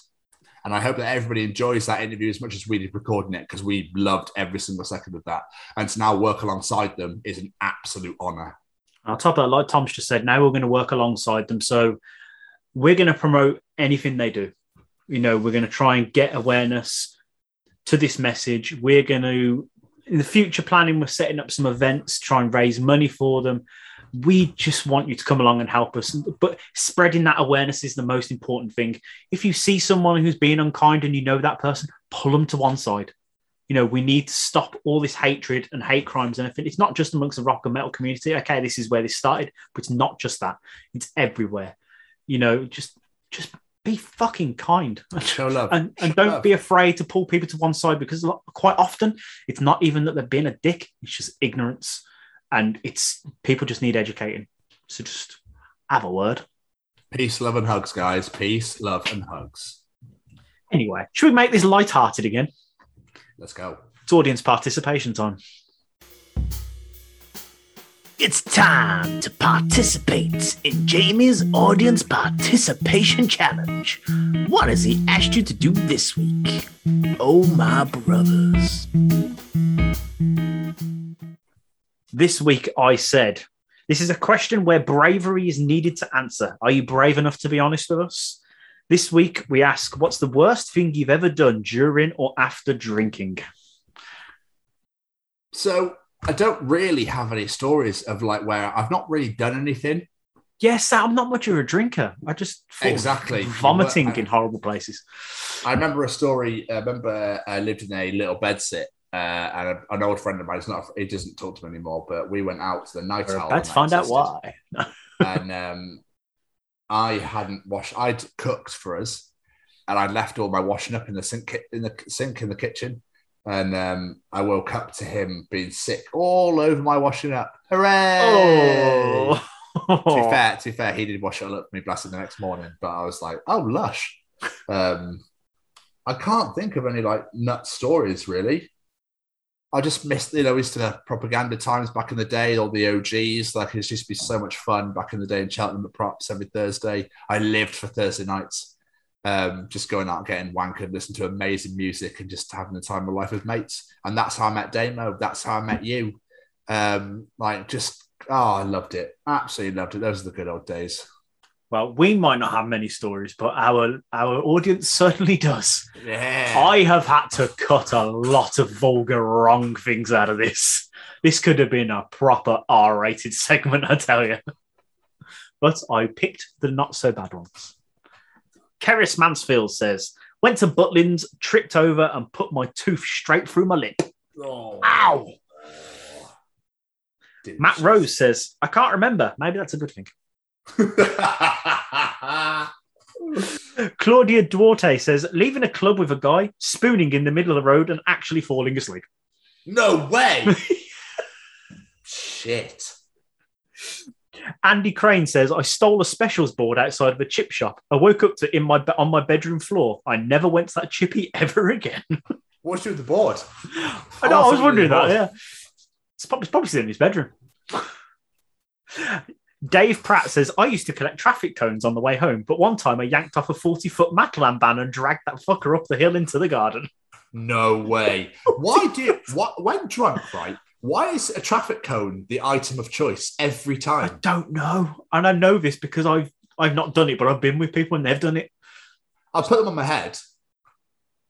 And I hope that everybody enjoys that interview as much as we did recording it because we loved every single second of that. And to now work alongside them is an absolute honor. On top of that, like Tom's just said, now we're going to work alongside them. So we're going to promote anything they do. You know, we're going to try and get awareness to this message. We're going to, in the future planning, we're setting up some events, try and raise money for them. We just want you to come along and help us. But spreading that awareness is the most important thing. If you see someone who's being unkind and you know that person, pull them to one side you know, we need to stop all this hatred and hate crimes and everything. It's not just amongst the rock and metal community. Okay, this is where this started, but it's not just that. It's everywhere. You know, just just be fucking kind Show love. and, and Show don't love. be afraid to pull people to one side because quite often it's not even that they're being a dick, it's just ignorance. And it's people just need educating. So just have a word. Peace, love, and hugs, guys. Peace, love, and hugs. Anyway, should we make this light-hearted again? Let's go. It's audience participation time. It's time to participate in Jamie's Audience Participation Challenge. What has he asked you to do this week? Oh, my brothers. This week, I said, this is a question where bravery is needed to answer. Are you brave enough to be honest with us? This week, we ask, what's the worst thing you've ever done during or after drinking? So I don't really have any stories of like where I've not really done anything. Yes, I'm not much of a drinker. I just Exactly. vomiting I- in uh, horrible places. I remember a story. I remember uh, I lived in a little bedsit, uh, and a- an old friend of mine. He's not. He doesn't talk to me anymore. But we went out to the night We're to and find out why. *laughs* and um, I hadn't washed. I'd cooked for us, and I'd left all my washing up in the sink in the sink in the kitchen. And um, I woke up to him being sick all over my washing up. Hooray! Oh. To be fair, to be fair, he did wash it all up for me, blasted the next morning. But I was like, oh, lush. *laughs* Um, I can't think of any like nut stories really. I just missed, you know, used to the propaganda times back in the day, all the OGs. Like it used to be so much fun back in the day in Cheltenham at props every Thursday. I lived for Thursday nights, um, just going out, getting wankered, listening to amazing music, and just having the time of life with mates. And that's how I met Damo. That's how I met you. Um, like just oh, I loved it. Absolutely loved it. Those are the good old days. Well, we might not have many stories, but our our audience certainly does. Yeah. I have had to cut a lot of vulgar, wrong things out of this. This could have been a proper R rated segment, I tell you. But I picked the not so bad ones. Keris Mansfield says, Went to Butlins, tripped over, and put my tooth straight through my lip. Oh. Ow! Delicious. Matt Rose says, I can't remember. Maybe that's a good thing. *laughs* Claudia Duarte says, leaving a club with a guy, spooning in the middle of the road, and actually falling asleep. no way. *laughs* Shit. Andy Crane says, I stole a specials board outside of a chip shop. I woke up to in my be- on my bedroom floor. I never went to that chippy *laughs* ever again. What's with the board? I know, I was wondering that, yeah. It's probably, it's probably still in his bedroom. Dave Pratt says, I used to collect traffic cones on the way home, but one time I yanked off a 40 foot Matalan ban and dragged that fucker up the hill into the garden. No way. *laughs* Why do what when drunk, right? Why is a traffic cone the item of choice every time? I don't know. And I know this because I've I've not done it, but I've been with people and they've done it. I'll put them on my head.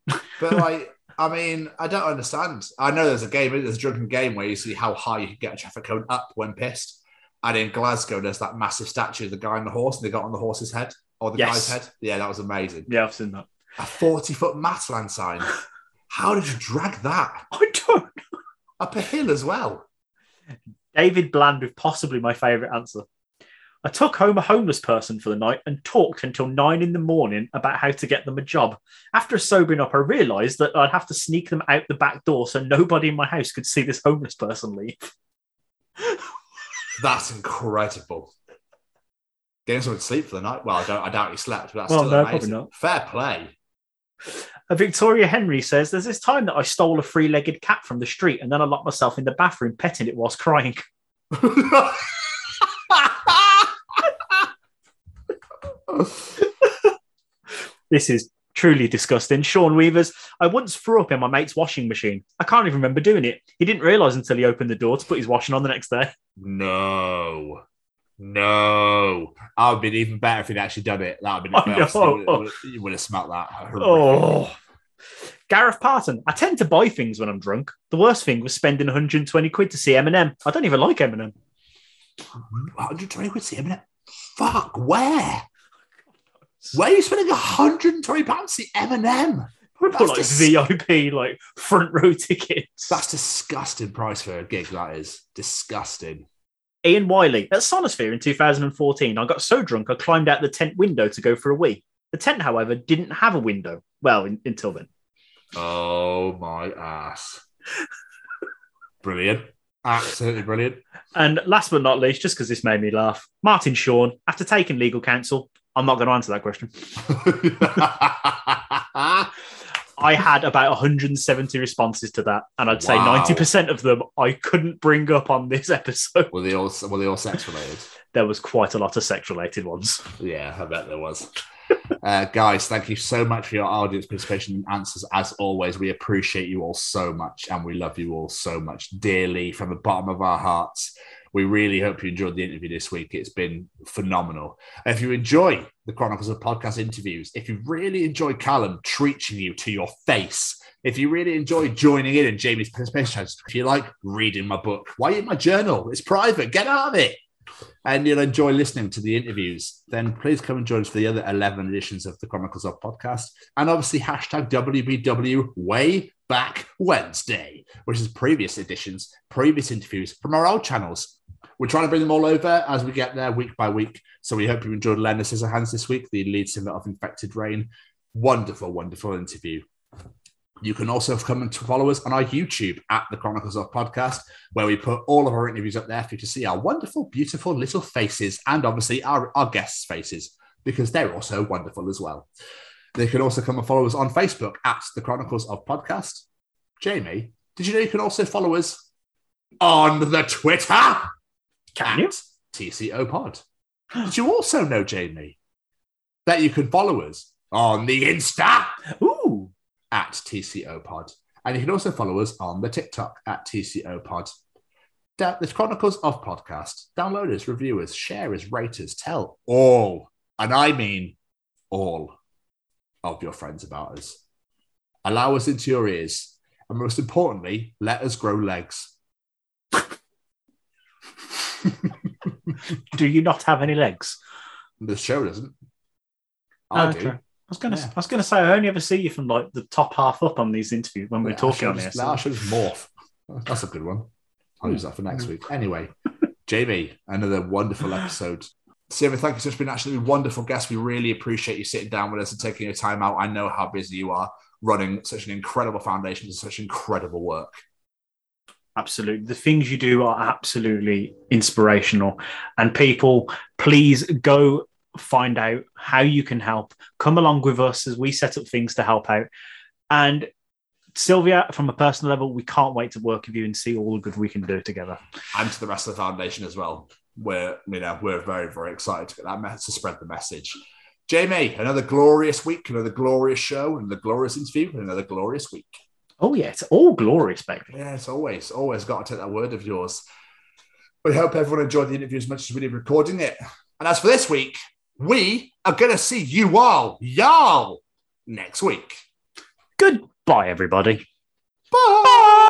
*laughs* But like, I mean, I don't understand. I know there's a game, there's a drunken game where you see how high you can get a traffic cone up when pissed. And in Glasgow, there's that massive statue of the guy on the horse, and they got on the horse's head or the Yes. guy's head. Yeah, that was amazing. Yeah, I've seen that. A 40 foot Matalan sign. How did you drag that *laughs* I don't. up a hill as well? David Bland with possibly my favourite answer. I took home a homeless person for the night and talked until nine in the morning about how to get them a job. After sobering up, I realised that I'd have to sneak them out the back door so nobody in my house could see this homeless person leave. That's incredible. Getting someone to sleep for the night. Well, I don't. I doubt he slept, but that's Well, still no, probably amazing. not. Fair play. Uh, Victoria Henry says, There's this time that I stole a three legged cat from the street and then I locked myself in the bathroom petting it whilst crying. *laughs* *laughs* This is truly disgusting. Sean Weavers, I once threw up in my mate's washing machine. I can't even remember doing it. He didn't realise until he opened the door to put his washing on the next day. no, no. I would have been even better if he'd actually done it. That would have been I the first. You would, have, you would have smelt that. Oh. Gareth Parton, I tend to buy things when I'm drunk. The worst thing was spending 120 quid to see Eminem. I don't even like Eminem. 120 quid to see Eminem. Fuck, where? Where are you spending 120 pounds to see Eminem? What about, like That's VIP, like front row *laughs* tickets. That's disgusting price for a gig. That is disgusting. Ian Wiley at Sonisphere in 2014. I got so drunk I climbed out the tent window to go for a wee. The tent, however, didn't have a window. Well, in, until then. Oh my ass! brilliant, absolutely brilliant. And last but not least, just because this made me laugh, Martin Sean, after taking legal counsel, I'm not going to answer that question. *laughs* I had about 170 responses to that, and I'd say Wow. 90% of them I couldn't bring up on this episode. were they all were they all sex related? There was quite a lot of sex related ones. Yeah, I bet there was. Uh, guys, thank you so much for your audience participation and answers. As always, we appreciate you all so much and we love you all so much dearly from the bottom of our hearts. We really hope you enjoyed the interview this week. It's been phenomenal. If you enjoy the Chronicles of Podcast interviews, if you really enjoy Callum treating you to your face, if you really enjoy joining in in Jamie's participation if you like reading my book, why in my journal? It's private. Get out of it and you'll enjoy listening to the interviews, then please come and join us for the other 11 editions of the Chronicles of Podcast. And obviously, hashtag WBW Way Back Wednesday, which is previous editions, previous interviews from our old channels. We're trying to bring them all over as we get there week by week. So we hope you enjoyed Lena Scissorhands this week, the lead singer of Infected Rain. Wonderful, wonderful interview. You can also come and follow us on our YouTube at the Chronicles of Podcast, where we put all of our interviews up there for you to see our wonderful, beautiful little faces and obviously our, our guests' faces, because they're also wonderful as well. They can also come and follow us on Facebook at the Chronicles of Podcast. Jamie, did you know you can also follow us on the Twitter? Can at you? TCO Pod. Did you also know, Jamie, that you can follow us on the Insta? Ooh. at TCO Pod. And you can also follow us on the TikTok at TCO Pod. Da- The Chronicles of Podcast. Downloaders, reviewers, sharers, raters, tell all, and I mean all, of your friends about us. Allow us into your ears. And most importantly, let us grow legs. *laughs* Do you not have any legs? The show doesn't. I Oh, do. I was gonna, Yeah. I was gonna say, I only ever see you from like the top half up on these interviews when we're Yeah, talking on just- here. I should just morph. That's a good one. I'll use that for next mm. week. Anyway, Jamie, another wonderful episode. Sarah, thank you so much for being absolutely wonderful guest. We really appreciate you sitting down with us and taking your time out. I know how busy you are running such an incredible foundation and such incredible work. Absolutely. The things you do are absolutely inspirational. And people, please go find out how you can help. Come along with us as we set up things to help out. And Sylvia, from a personal level, we can't wait to work with you and see all the good we can do together. And to the rest of the foundation as well. We're, you know, we're very, very excited to get that mess to spread the message. Jamie, another glorious week, another glorious show, another glorious interview, another glorious week. Oh, yeah, it's all glorious, baby. Yeah, it's always, always got to take that word of yours. We hope everyone enjoyed the interview as much as we did recording it. And as for this week, we are going to see you all, y'all, next week. Goodbye, everybody. Bye.